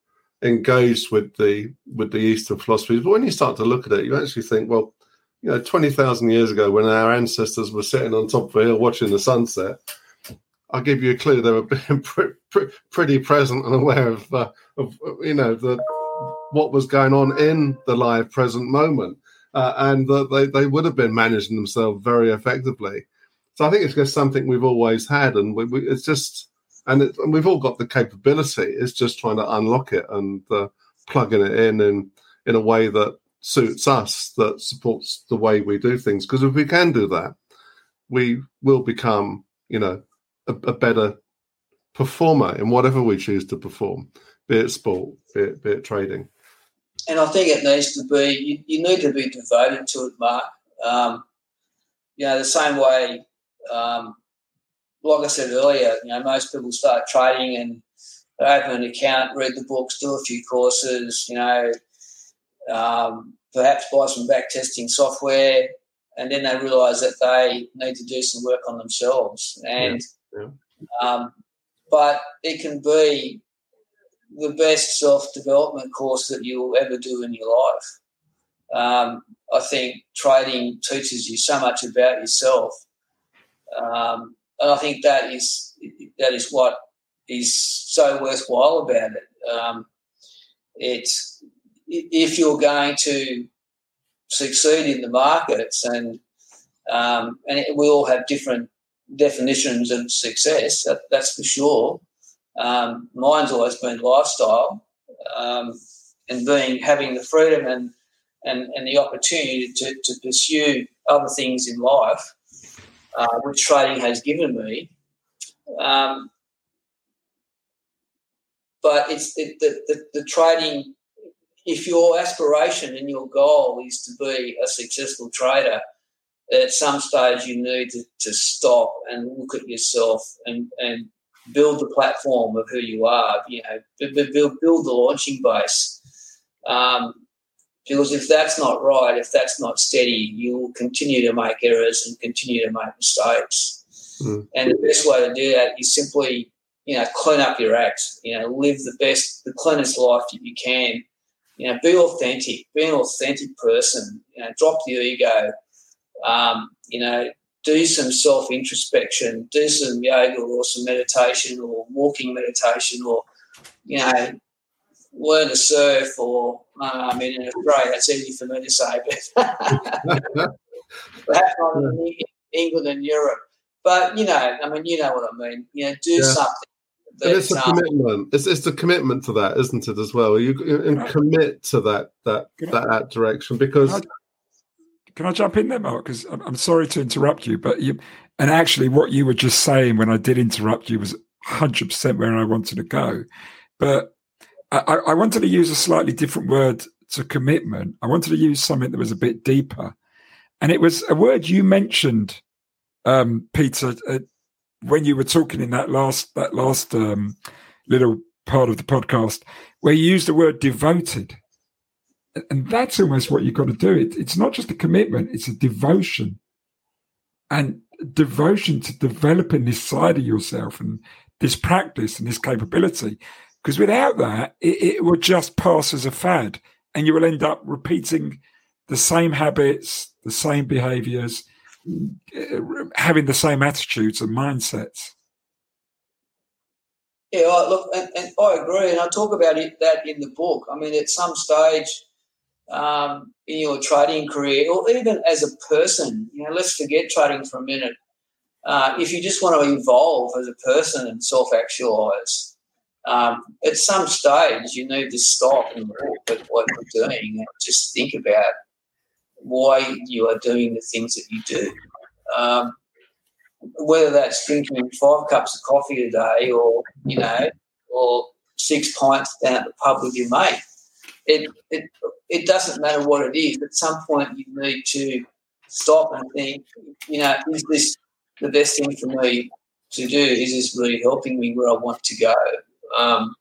engaged with the with the Eastern philosophies. But when you start to look at it, you actually think, well, you know, twenty thousand years ago, when our ancestors were sitting on top of a hill watching the sunset I'll give you a clue. They were pretty present and aware of, uh, of you know, the what was going on in the live present moment, uh, and that they, they would have been managing themselves very effectively. So I think it's just something we've always had, and we, we, it's just, and, it, and, we've all got the capability. It's just trying to unlock it and uh, plugging it in in in a way that suits us, that supports the way we do things. Because if we can do that, we will become, you know, a, a, better performer in whatever we choose to perform, be it sport, be it, be it trading. And I think it needs to be, you, you need to be devoted to it, Mark. Um, you know, the same way, um, like I said earlier, you know, most people start trading and they open an account, read the books, do a few courses, you know, um, perhaps buy some back testing software, and then they realise that they need to do some work on themselves. And yeah. Um, but it can be the best self development course that you'll ever do in your life. Um, I think trading teaches you so much about yourself, um, and I think that is that is what is so worthwhile about it. Um, it's if you're going to succeed in the markets, and um, and it, we all have different definitions of success. That, that's for sure. Um, mine's always been lifestyle um, and being having the freedom and and, and the opportunity to, to pursue other things in life, uh, which trading has given me. Um, but it's it, the, the, the trading if your aspiration and your goal is to be a successful trader, at some stage you need to, to stop and look at yourself and, and build the platform of who you are. You know, build build the launching base. Um, because if that's not right, if that's not steady, you will continue to make errors and continue to make mistakes. Mm. And the best way to do that is simply, you know, clean up your act. You know, live the best, the cleanest life that you can. You know, be authentic. Be an authentic person. You know, drop the ego. Um, you know, do some self introspection. Do some yoga or some meditation or walking meditation or, you know, learn to surf or uh, I mean in Australia that's easy for me to say, but perhaps not in England and Europe. But you know, I mean, you know what I mean. You know, do yeah. something. That, it's a um, commitment. It's it's a commitment to that, isn't it? As well, you and commit to that that that, that direction because. Can I, can I jump in there, Mark? Because I'm, I'm sorry to interrupt you, but you and actually what you were just saying when I did interrupt you was 100 percent where I wanted to go. But I, I wanted to use a slightly different word to commitment. I wanted to use something that was a bit deeper, and it was a word you mentioned, um, Peter, uh, when you were talking in that last that last um, little part of the podcast, where you used the word devoted, and that's almost what you've got to do. It, it's not just a commitment; it's a devotion, and devotion to developing this side of yourself and this practice and this capability because without that, it, it will just pass as a fad and you will end up repeating the same habits, the same behaviors, having the same attitudes and mindsets. Yeah, look, and, and, I agree, and I talk about it that in the book. I mean, at some stage um, in your trading career, or even as a person, you know, let's forget trading for a minute. Uh, if you just want to evolve as a person and self-actualize, um, at some stage you need to stop and look at what you're doing and just think about why you are doing the things that you do. Um, whether that's drinking five cups of coffee a day or, you know, or six pints down at the pub with your mate. It, it, it doesn't matter what it is. At some point, you need to stop and think, you know, is this the best thing for me to do? Is this really helping me where I want to go? Um,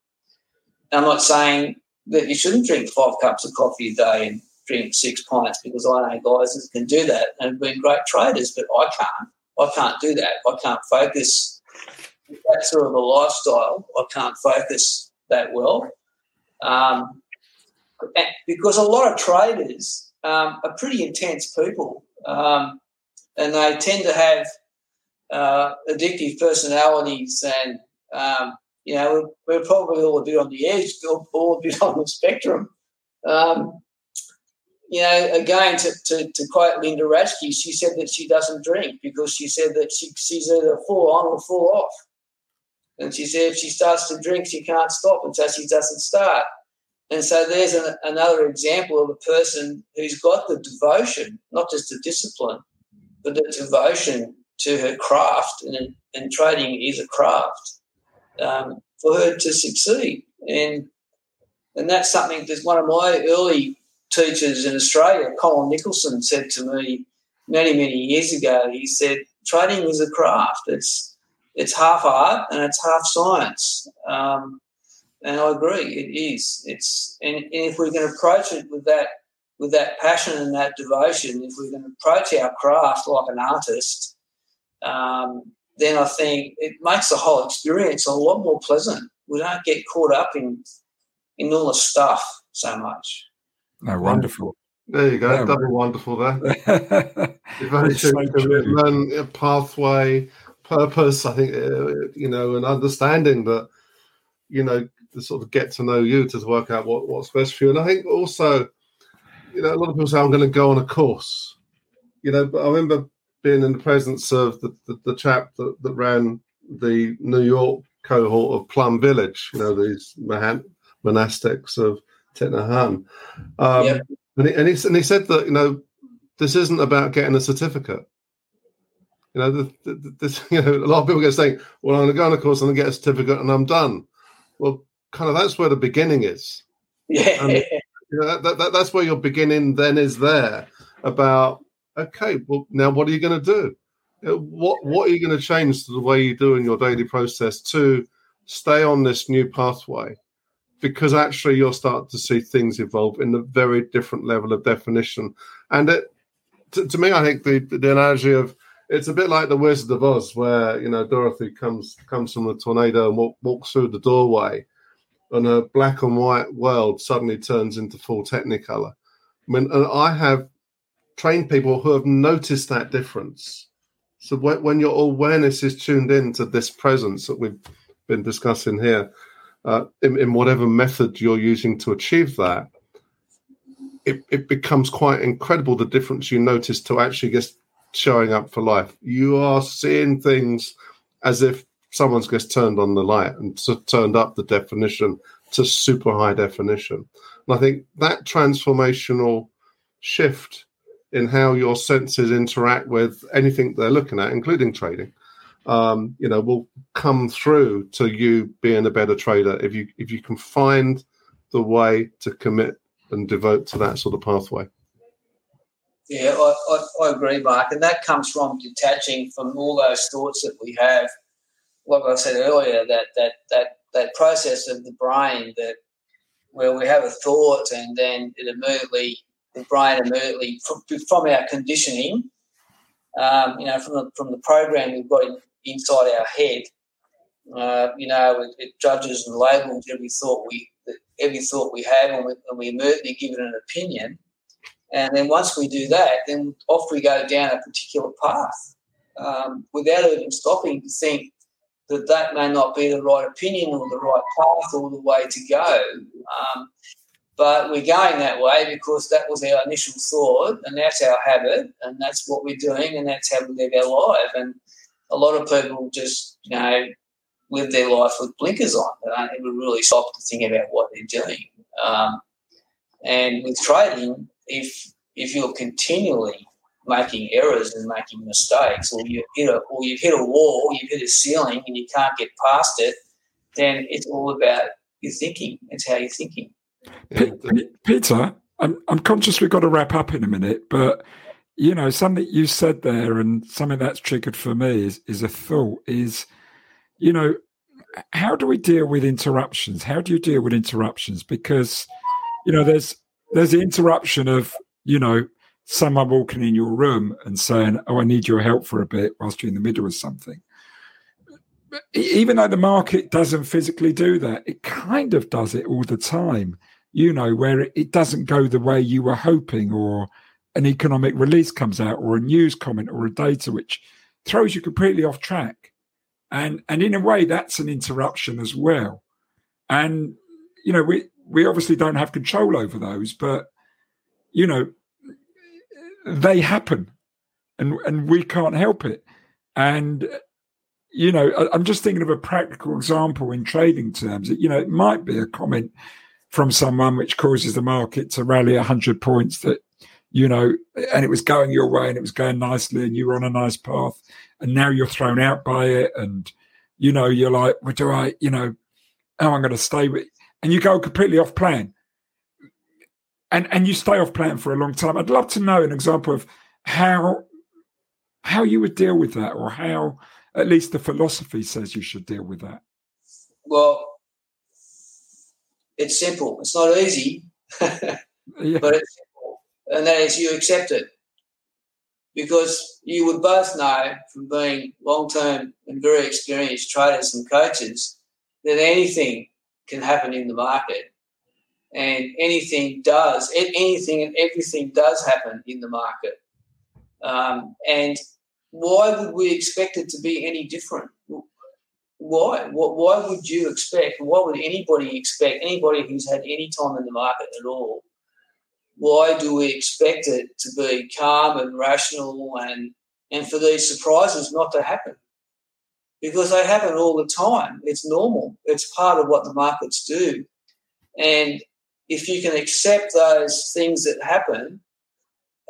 I'm not saying that you shouldn't drink five cups of coffee a day and drink six pints because I know guys that can do that and have been great traders, but I can't. I can't do that. I can't focus that sort of a lifestyle. I can't focus that well. Um, because a lot of traders um, are pretty intense people um, and they tend to have uh, addictive personalities and um, you know, we're, probably all a bit on the edge, all a bit on the spectrum. Um, you know, again, to, to, to, quote Linda Raschke, she said that she doesn't drink because she said that she, she's either full on or full off. And she said if she starts to drink, she can't stop, and so she doesn't start. And so there's an, another example of a person who's got the devotion, not just the discipline, but the devotion to her craft. And, and trading is a craft um, for her to succeed. And and that's something that one of my early teachers in Australia, Colin Nicholson, said to me many, many years ago. He said, trading is a craft. It's it's half art and it's half science. Um, and I agree, it is. It's and, and if we can approach it with that with that passion and that devotion, if we can approach our craft like an artist, um, then I think it makes the whole experience a lot more pleasant. We don't get caught up in in all the stuff so much. No, wonderful. There you go, yeah, double wonderful there. Devotion, commitment, a pathway, purpose. I think uh, you know, and understanding that you know to sort of get to know you to work out what, what's best for you. And I think also, you know, a lot of people say I'm going to go on a course. You know, but I remember being in the presence of the, the, the chap that, that ran the New York cohort of Plum Village, you know, these monastics of Hanh. Um, yep. and, he, and, he, and he said that, you know, this isn't about getting a certificate. You know, the, the, this, you know, a lot of people get saying, well, I'm going to go on a course and get a certificate and I'm done. Well, kind of that's where the beginning is. Yeah. And, You know, that, that, that's where your beginning then is there about okay, well now what are you going to do? Uh, what what are you going to change to the way you do in your daily process to stay on this new pathway? Because actually, you'll start to see things evolve in a very different level of definition. And it, to, to me, I think the, the analogy of it's a bit like the Wizard of Oz, where you know Dorothy comes comes from the tornado and walk, walks through the doorway, and a black and white world suddenly turns into full Technicolor. I mean, and I have trained people who have noticed that difference. So when, your awareness is tuned in to this presence that we've been discussing here, uh, in, in whatever method you're using to achieve that, it, it becomes quite incredible the difference you notice to actually just showing up for life. You are seeing things as if someone's just turned on the light and turned up the definition to super high definition. And I think that transformational shift in how your senses interact with anything they're looking at, including trading, um, you know, will come through to you being a better trader if you if you can find the way to commit and devote to that sort of pathway. Yeah, I, I, I, agree, Mark, and that comes from detaching from all those thoughts that we have. Like I said earlier, that that that that process of the brain that where we have a thought and then it immediately the brain immediately from, from our conditioning, um, you know, from the from the program we've got inside our head, uh, you know, it, it, judges and labels every thought we every thought we have, and we, and we immediately give it an opinion. And then once we do that, then off we go down a particular path um, without even stopping to think that that may not be the right opinion or the right path or the way to go. Um, but we're going that way because that was our initial thought and that's our habit and that's what we're doing and that's how we live our life. And a lot of people just, you know, live their life with blinkers on. They don't ever really stop to think about what they're doing. Um, and with trading, if if you're continually making errors and making mistakes, or you hit a or you hit a wall, you hit a ceiling, and you can't get past it, then it's all about your thinking. It's how you're thinking. Peter, I'm I'm conscious we've got to wrap up in a minute, but you know something you said there, and something that's triggered for me is is a thought is, you know, how do we deal with interruptions? How do you deal with interruptions? Because you know, there's there's the interruption of you know someone walking in your room and saying, "Oh, I need your help for a bit," whilst you're in the middle of something. Even though the market doesn't physically do that, it kind of does it all the time. You know, where it doesn't go the way you were hoping, or an economic release comes out, or a news comment, or a data which throws you completely off track. And and in a way, that's an interruption as well. And you know, we we obviously don't have control over those, but you know, they happen, and and we can't help it. And you know, I'm just thinking of a practical example in trading terms. You know, it might be a comment from someone which causes the market to rally 100 points that you know and it was going your way and it was going nicely and you were on a nice path and now you're thrown out by it and you know you're like well do i you know oh i'm going to stay with and you go completely off plan. And and you stay off plan for a long time. I'd love to know an example of how how you would deal with that or how at least the philosophy says you should deal with that. Well it's simple it's not easy yeah. but it's simple and that is you accept it because you would both know from being long-term and very experienced traders and coaches that anything can happen in the market. And anything does, anything and everything does happen in the market. Um, and why would we expect it to be any different? Why? Why would you expect? Why would anybody expect? Anybody who's had any time in the market at all? Why do we expect it to be calm and rational and and for these surprises not to happen? because they happen all the time. It's normal. It's part of what the markets do. And if you can accept those things that happen,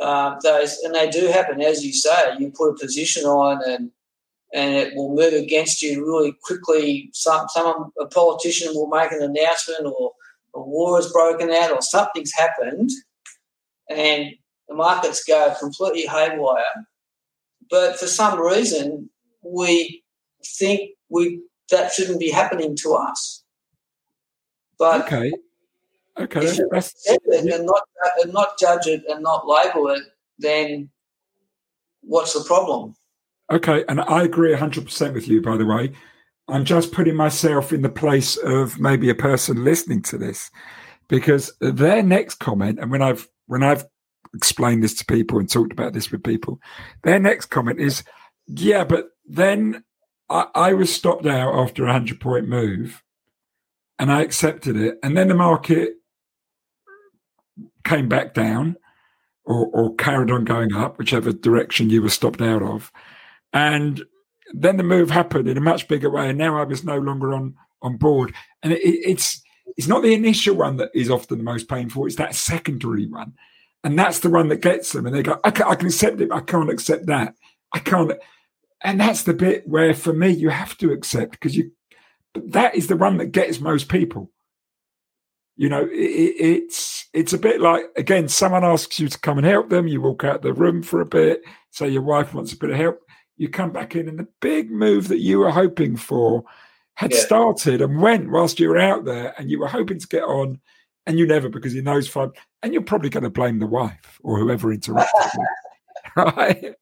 uh, those and they do happen, as you say, you put a position on and and it will move against you really quickly. Some someone a politician will make an announcement or a war has broken out or something's happened and the markets go completely haywire. But for some reason, we think we that shouldn't be happening to us. But okay, okay, if that's, it and not and not judge it and not label it, then what's the problem? Okay, and I agree hundred percent with you. By the way, I'm just putting myself in the place of maybe a person listening to this, because their next comment, and when I've when I've explained this to people and talked about this with people, their next comment is, "Yeah, but then I, I was stopped out after a hundred point move, and I accepted it, and then the market came back down." Or, or carried on going up, whichever direction you were stopped out of. And then the move happened in a much bigger way, and now I was no longer on on board. And it, it's it's not the initial one that is often the most painful; it's that secondary one, and that's the one that gets them. And they go, I can, I can accept it, I can't accept that. I can't." And that's the bit where, for me, you have to accept because you. That is the one that gets most people. You know, it, it's it's a bit like again, someone asks you to come and help them. You walk out the room for a bit. Say your wife wants a bit of help you come back in, and the big move that you were hoping for had yeah. started and went whilst you were out there, and you were hoping to get on, and you never because in those five, and you're probably going to blame the wife or whoever interrupted you, right? Yeah.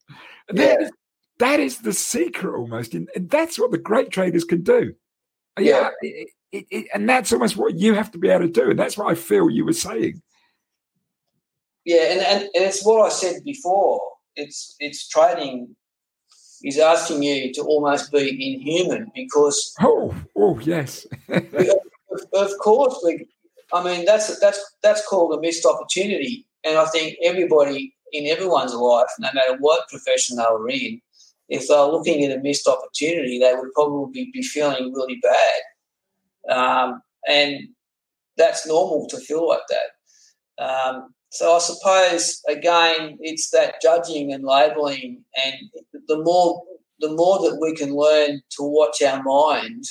That, is, that is the secret almost, and, and that's what the great traders can do. Yeah, yeah it, it, it, and that's almost what you have to be able to do, and that's what I feel you were saying. Yeah, and, and, and it's what I said before. It's it's trading is asking you to almost be inhuman because oh oh yes. Of, of, course we, I mean that's that's that's called a missed opportunity. And I think everybody in everyone's life no matter what profession they were in if they're looking at a missed opportunity they would probably be feeling really bad. Um, and that's normal to feel like that. Um, so I suppose again, it's that judging and labelling, and the more the more that we can learn to watch our mind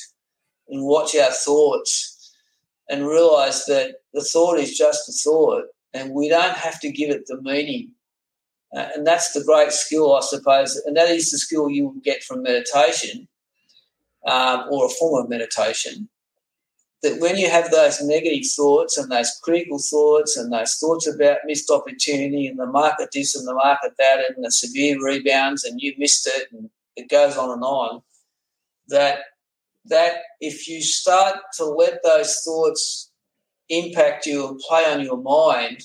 and watch our thoughts, and realise that the thought is just a thought, and we don't have to give it the meaning. Uh, and that's the great skill, I suppose, and that is the skill you will get from meditation um, or a form of meditation that when you have those negative thoughts and those critical thoughts and those thoughts about missed opportunity and the market this and the market that and the severe rebounds and you missed it and it goes on and on, that that if you start to let those thoughts impact you and play on your mind,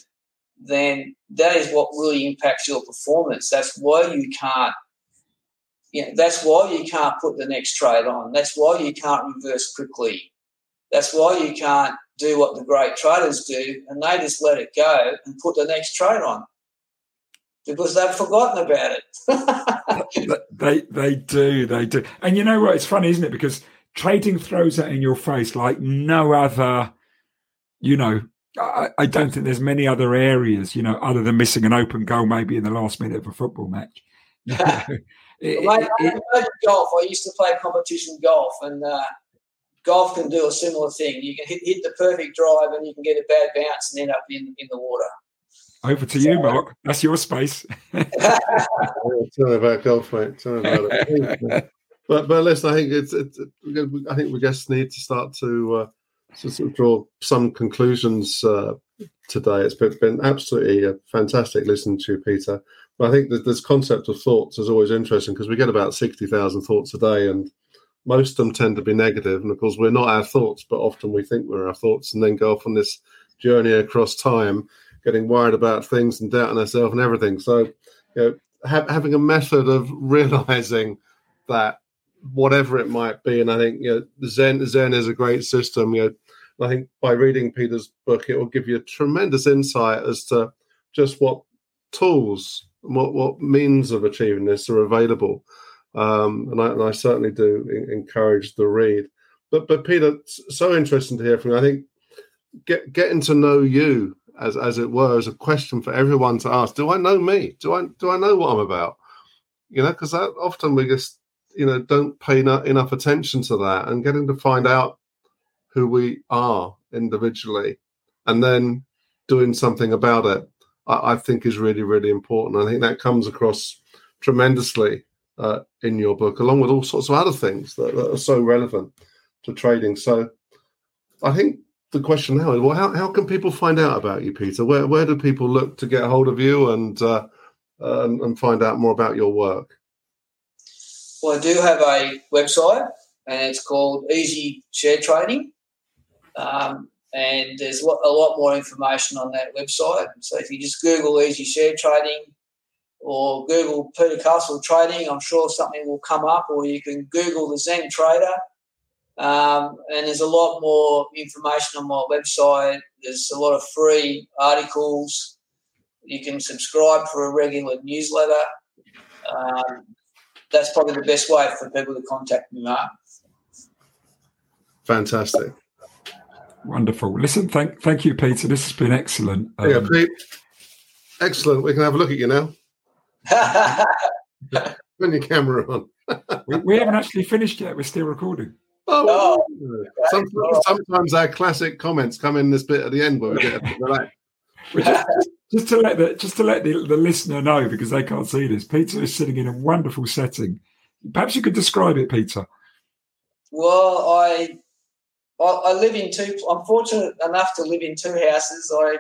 then that is what really impacts your performance. That's why you can't you know, that's why you can't put the next trade on. That's why you can't reverse quickly that's why you can't do what the great traders do, and they just let it go and put the next trade on because they've forgotten about it. they they do they do, and you know what? It's funny, isn't it? Because trading throws that in your face like no other. You know, I, I don't think there's many other areas. You know, other than missing an open goal, maybe in the last minute of a football match. it, it, it, golf. I used to play competition golf, and uh, golf can do a similar thing. You can hit, hit the perfect drive and you can get a bad bounce and end up in, in the water. Over to so, you, Mark. That's your space. tell me about golf, mate. Tell me about it. but but listen, I think it's, it's I think we just need to start to uh, to sort of draw some conclusions uh, today. It's been, been absolutely uh, fantastic listening to you, Peter. But I think that this concept of thoughts is always interesting because we get about sixty thousand thoughts a day, and most of them tend to be negative, and of course we're not our thoughts, but often we think we're our thoughts, and then go off on this journey across time, getting worried about things and doubting ourselves and everything. So, you know, ha- having a method of realizing that whatever it might be, and I think you know, Zen Zen is a great system. You know, I think by reading Peter's book, it will give you a tremendous insight as to just what tools, what what means of achieving this are available um, and, I, and, I, certainly do encourage the read. But but Peter, it's so interesting to hear from you. I think get, getting to know you, as as it were, is a question for everyone to ask. Do I know me? Do I do I know what I'm about? You know, because often we just you know don't pay enough, enough attention to that, and getting to find out who we are individually and then doing something about it, I think is really, really important. I think that comes across tremendously uh, in your book, along with all sorts of other things that, that, are so relevant to trading. So I think the question now is, well, how, how can people find out about you, Peter? Where, where do people look to get a hold of you and, uh, and, and find out more about your work? Well, I do have a website, and it's called Easy Share Trading. Um, and there's a lot more information on that website. So if you just Google Easy Share Trading or Google Peter Castle Trading, I'm sure something will come up, or you can Google the Zen Trader. Um, and there's a lot more information on my website. There's a lot of free articles. You can subscribe for a regular newsletter. Um, that's probably the best way for people to contact me, Mark. Fantastic. Wonderful. Listen, thank thank you, Peter. This has been excellent. Um, yeah, Pete. Excellent. We can have a look at you now. Turn your camera on. we, we, haven't actually finished yet. We're still recording. Oh, oh sometimes, sometimes, our classic comments come in this bit at the end where we get a relaxed. Just, just, to let the just to let the, the listener know because they can't see this, Peter is sitting in a wonderful setting. Perhaps you could describe it, Peter. Well, I I, live in two. I'm fortunate enough to live in two houses. I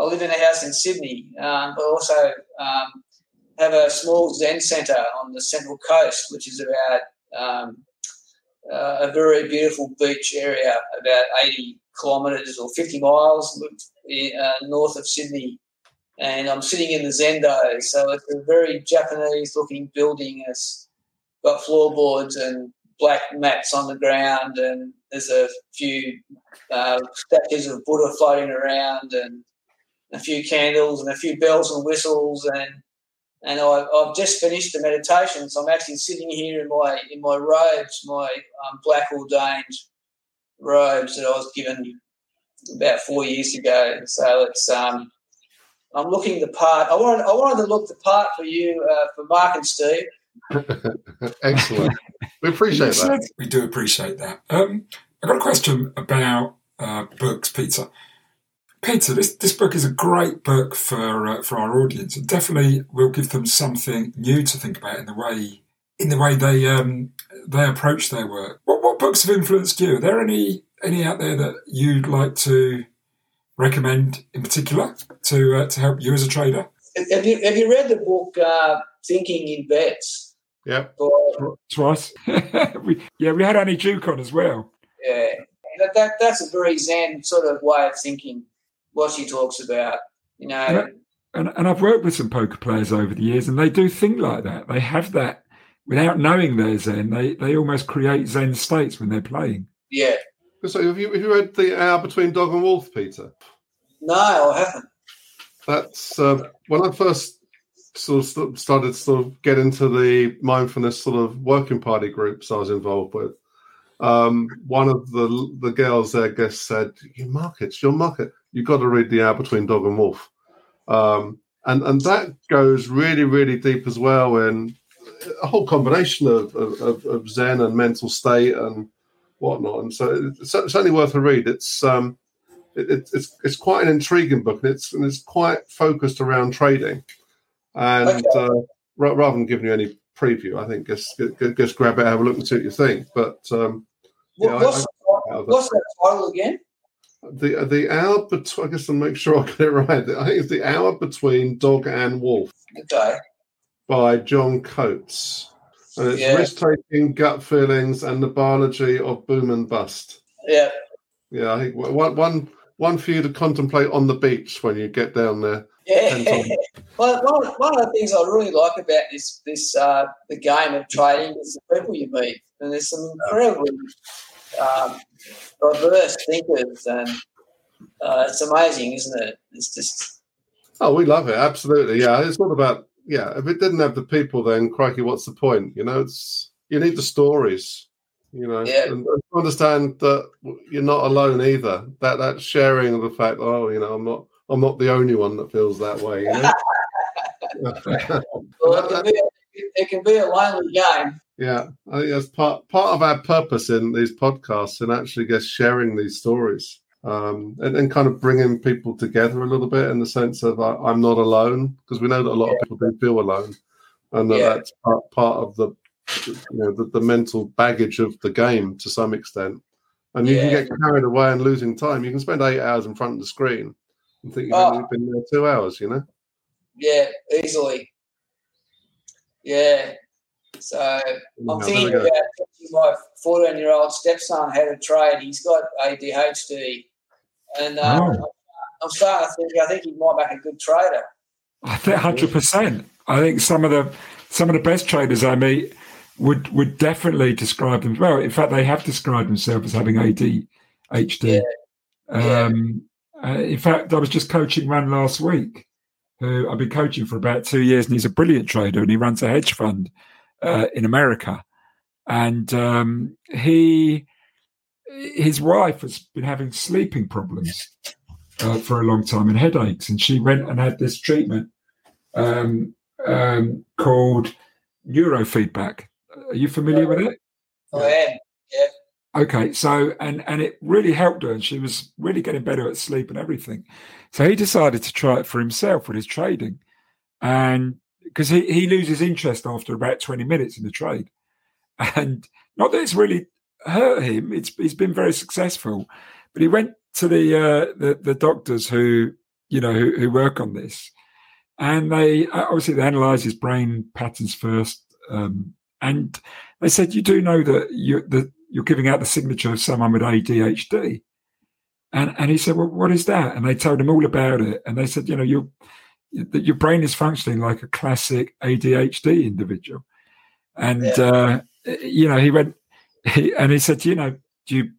I live in a house in Sydney, um, but also um, have a small Zen centre on the Central Coast, which is about um, uh, a very beautiful beach area, about 80 kilometres or 50 miles uh, north of Sydney. And I'm sitting in the Zendo, so it's a very Japanese-looking building. It's got floorboards and black mats on the ground, and there's a few uh, statues of Buddha floating around, and a few candles, and a few bells and whistles, and and I, have just finished the meditation, so I'm actually sitting here in my in my robes, my um, black ordained robes that I was given about four years ago. So it's um, I'm looking the part. I wanted I wanted to look the part for you, uh, for Mark and Steve. Excellent. We appreciate that. We do appreciate that. Um, I've got a question about uh, books, Peter. Peter, this, this book is a great book for uh, for our audience. It definitely will give them something new to think about in the way in the way they um, they approach their work. What, what books have influenced you? Are there any any out there that you'd like to recommend in particular to uh, to help you as a trader? Have you have you read the book uh, Thinking in Bets? Yep. Twice. we, yeah, we had Annie Duke on as well. Yeah, that, that, that's a very Zen sort of way of thinking. What she talks about, you know. And, and I've worked with some poker players over the years, and they do think like that. They have that without knowing they're Zen. They they almost create Zen states when they're playing. Yeah. So have you have you read the hour between dog and wolf, Peter? No, I haven't. That's uh, when I first sort of started sort of get into the mindfulness sort of working party groups I was involved with. Um, one of the the girls there, I guess, said, "Your markets, your market. You've got to read the hour between dog and wolf." Um, and and that goes really really deep as well in a whole combination of, of, of Zen and mental state and whatnot. And so it's certainly worth a read. It's um, it, it's it's quite an intriguing book, and it's and it's quite focused around trading. And okay. uh, rather than giving you any preview, I think just just grab it, have a look, and see what you think. But um, what, know, what's, I, I, what's that title again? The the hour between. I guess to make sure I get it right. I think it's the hour between dog and wolf. Okay. By John Coates, and it's yeah. risk taking, gut feelings, and the biology of boom and bust. Yeah. Yeah, I think one one one for you to contemplate on the beach when you get down there. Yeah. well, one of, one of the things I really like about this this uh, the game of trading is the people you meet, and there's some incredibly um, diverse thinkers, and uh, it's amazing, isn't it? It's just. Oh, we love it. Absolutely. Yeah. It's all about, yeah. If it didn't have the people, then crikey, what's the point? You know, it's, you need the stories, you know, yeah. and, and understand that you're not alone either. That, that sharing of the fact, oh, you know, I'm not, I'm not the only one that feels that way. You know? well, it, can be, it can be a lonely game. Yeah, I think that's part part of our purpose in these podcasts and actually just sharing these stories. um, and, and kind of bringing people together a little bit in the sense of I, am not alone because we know that a lot yeah. of people do feel alone, and that yeah. that's part, part of the you know the, the, mental baggage of the game to some extent. And you yeah. can get carried away and losing time. You can spend eight hours in front of the screen and think you've oh. only been there two hours. You know? Yeah, easily. Yeah. So I'm thinking about my 14 year old stepson had a trade. He's got ADHD. And um, oh. I'm starting to think, I think he might make a good trader. I think 100%. I think some of the some of the best traders I meet would would definitely describe them well. In fact, they have described themselves as having ADHD. Yeah. Um, yeah. Uh, in fact, I was just coaching one last week who I've been coaching for about two years, and he's a brilliant trader, and he runs a hedge fund uh, in America. And um, he, his wife has been having sleeping problems uh, for a long time and headaches, and she went and had this treatment um, um, called neurofeedback. Are you familiar with it? I am. Yeah. Okay, so and and it really helped her, and she was really getting better at sleep and everything. So he decided to try it for himself with his trading, and because he, he loses interest after about twenty minutes in the trade, and not that it's really hurt him. It's he's been very successful, but he went to the uh, the, the doctors who you know who, who work on this, and they uh, obviously they analyze his brain patterns first, um, and they said you do know that you that you're giving out the signature of someone with ADHD. And and he said, well, what is that? And they told him all about it. And they said, you know, your that your brain is functioning like a classic ADHD individual. And yeah. uh, you know, he went he, and he said, you know, do you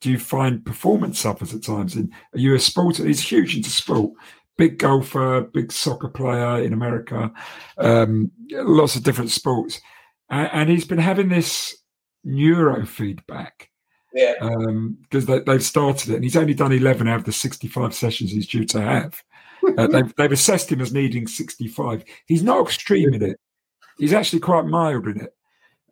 do you find performance suffers at times? And are you a sporter? He's huge into sport. Big golfer, big soccer player in America, um, lots of different sports, and, and he's been having this neurofeedback. Yeah. Because um, they, have started it, and he's only done 11 out of the 65 sessions he's due to have. Uh, they've, they've assessed him as needing 65. He's not extreme in it, he's actually quite mild in it.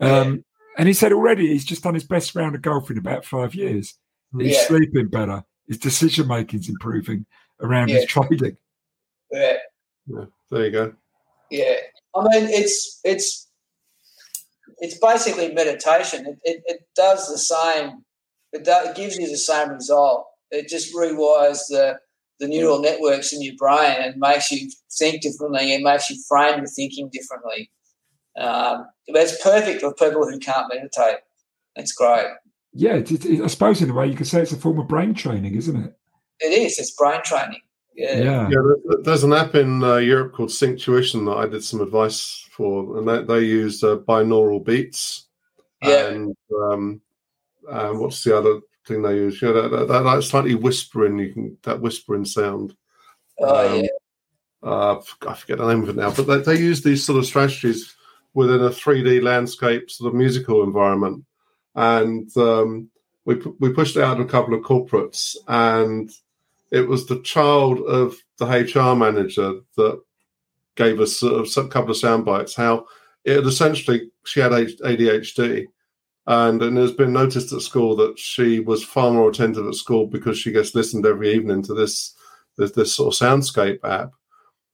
Um, and he said already he's just done his best round of golf in about five years. He's yeah. sleeping better, his decision making's improving around yeah. his trading. Yeah. yeah. There you go. Yeah. I mean, it's it's it's basically meditation. It, it, it does the same. It, do, it gives you the same result. It just rewires the the neural networks in your brain and makes you think differently and makes you frame your thinking differently. Um, it's perfect for people who can't meditate. It's great. Yeah, it, it, I suppose in a way you could say it's a form of brain training, isn't it? It is. It's brain training. Yeah. Yeah. yeah there's an app in uh, Europe called Synctuition that I did some advice for, and they, they use uh, binaural beats. Yeah. And um, uh, what's the other thing they use? You know, that, that, that slightly whispering, you can that whispering sound. Oh um, yeah. Uh, I forget the name of it now, but they, they use these sort of strategies within a 3D landscape sort of musical environment, and um, we we pushed it out to a couple of corporates, and it was the child of the HR manager that gave us sort of a couple of sound bites how it essentially she had ADHD and and has been noticed at school that she was far more attentive at school because she gets listened every evening to this this, this sort of soundscape app.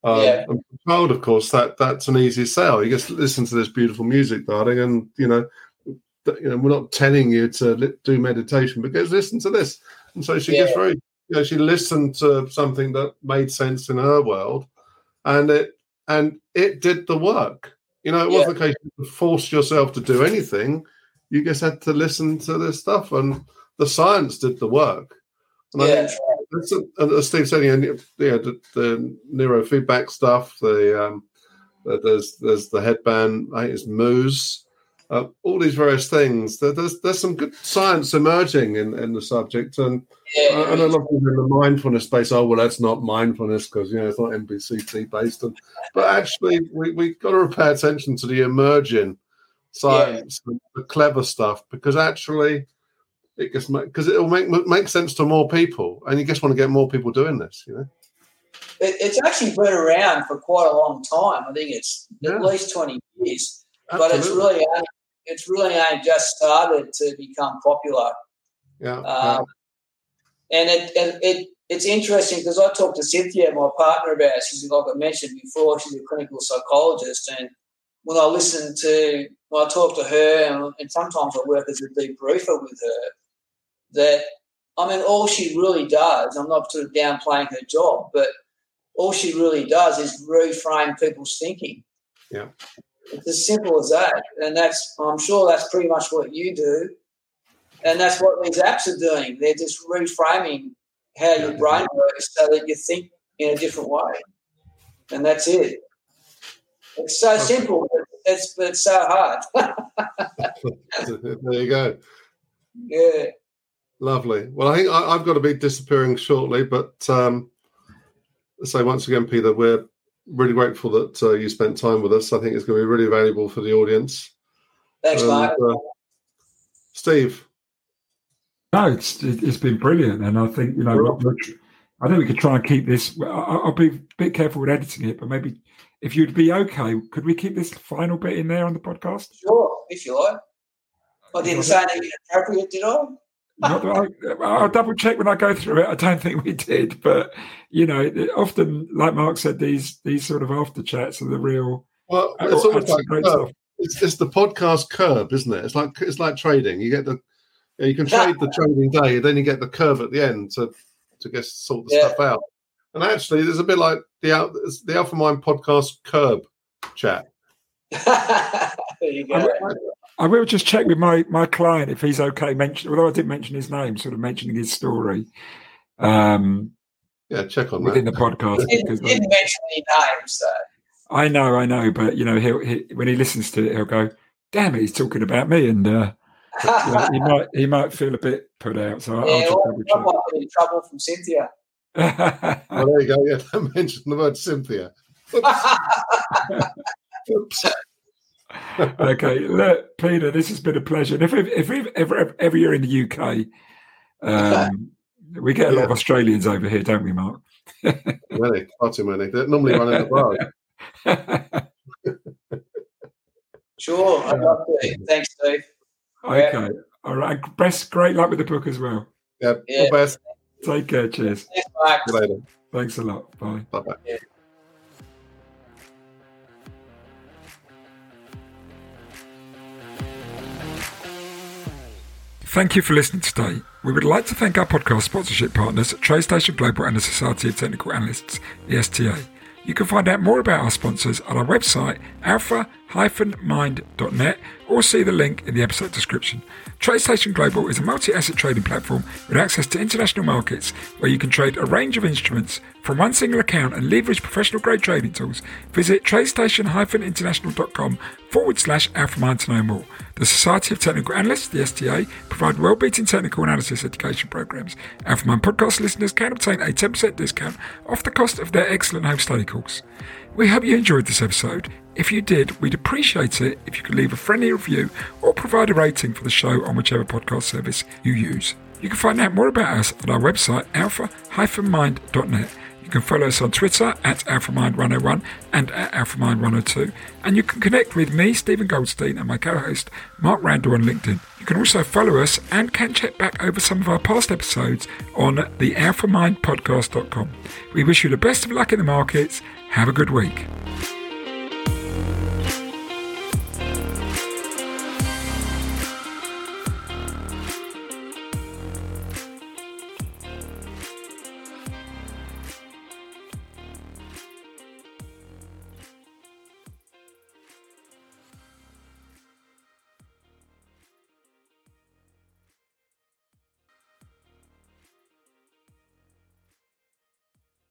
Um, yeah. And child, of course, that that's an easy sell. You just listen to this beautiful music, darling, and you know, you know, we're not telling you to li- do meditation, but just listen to this. And so she yeah. gets very, you know, she listened to something that made sense in her world, and it and it did the work. You know, it wasn't a case you force yourself to do anything. You just had to listen to this stuff, and the science did the work. And yeah. I think, as Steve said, you know, the, the neurofeedback stuff, the um, there's there's the headband, I think it's Muse, uh, all these various things. There's there's some good science emerging in, in the subject, and yeah, and a lot of people in the mindfulness space. Oh well, that's not mindfulness because you know it's not MBCT based, and but actually we we got to pay attention to the emerging science, yeah. the clever stuff, because actually it gets because it'll make make sense to more people, and you just want to get more people doing this, you know. It, it's actually been around for quite a long time. I think it's yeah. at least twenty years, Absolutely. but it's really it's really only just started to become popular. Yeah. Um, And it, and it it's interesting because I talked to Cynthia, my partner, about it. She's like I mentioned before, she's a clinical psychologist, and when I listened to I talk to her, and, and sometimes I work as a debriefer with her, that I mean, all she really does, I'm not sort of downplaying her job, but all she really does is reframe people's thinking. Yeah. It's as simple as that. And that's, I'm sure that's pretty much what you do. And that's what these apps are doing. They're just reframing how your brain works so that you think in a different way. And that's it. It's so simple, it's, it's so hard. there you go. Yeah. Lovely. Well, I think I, have got to be disappearing shortly, but um, say once again, Peter, we're really grateful that uh, you spent time with us. I think it's going to be really valuable for the audience. Thanks, Mark. Uh, Steve. No, it's it's been brilliant, and I think you know, I think we could try and keep this. I'll be a bit careful with editing it, but maybe if you'd be okay, could we keep this final bit in there on the podcast? Sure, if you like. I didn't say anything inappropriate, did I? I, will double check when I go through it. I don't think we did, but you know, often, like Mark said, these these sort of after chats are the real. Well, it's almost like it's, it's, the podcast curve, isn't it? It's like it's like trading. You get the you can trade the trading day, then you get the curve at the end to to get sort the yeah. stuff out. And actually, there's a bit like the the Alpha Mind podcast curb chat. there you go. I, I will just check with my my client if he's okay. Mention although I didn't mention his name, sort of mentioning his story. Um, yeah, check on within that. the podcast. He didn't, didn't mention any names, though. I know, I know, but you know, he'll he, when he listens to it, he'll go, "Damn it, he's talking about me," and uh, you know, he might he might feel a bit put out. So yeah, I'll just well, I might be in trouble from Cynthia. Well, there you go. Yeah, don't mention the word Cynthia. Oops. Oops okay, look, Peter, this has been a pleasure. And if if, if ever ever you're in the UK, um, we get a lot of Australians over here, don't we, Mark? many, far too many. They're normally run in the bar. sure, I'd love to. Thanks, Dave. Okay, yeah. all right. Best, great luck with the book as well. Yeah, yeah. all best. Take care. Cheers. Thanks, Mark. Later. Thanks a lot. Bye. Bye. Bye. Yeah. Thank you for listening today. We would like to thank our podcast sponsorship partners, TradeStation Global and the Society of Technical Analysts, the STA. You can find out more about our sponsors at our website, alpha-mind.net, or see the link in the episode description. TradeStation Global is a multi-asset trading platform with access to international markets where you can trade a range of instruments from one single account and leverage professional grade trading tools. Visit tradestation-international.com forward slash alphamind to know more. The Society of Technical Analysts, the STA, provide well-beaten technical analysis education programs. Alphamind podcast listeners can obtain a 10% discount off the cost of their excellent home study course. We hope you enjoyed this episode. If you did, we'd appreciate it if you could leave a friendly review or provide a rating for the show on whichever podcast service you use. You can find out more about us at our website, alpha-mind.net. You can follow us on Twitter at AlphaMind101 and at AlphaMind102. And you can connect with me, Stephen Goldstein, and my co host, Mark Randall, on LinkedIn. You can also follow us and can check back over some of our past episodes on the alphamindpodcast.com. We wish you the best of luck in the markets. Have a good week.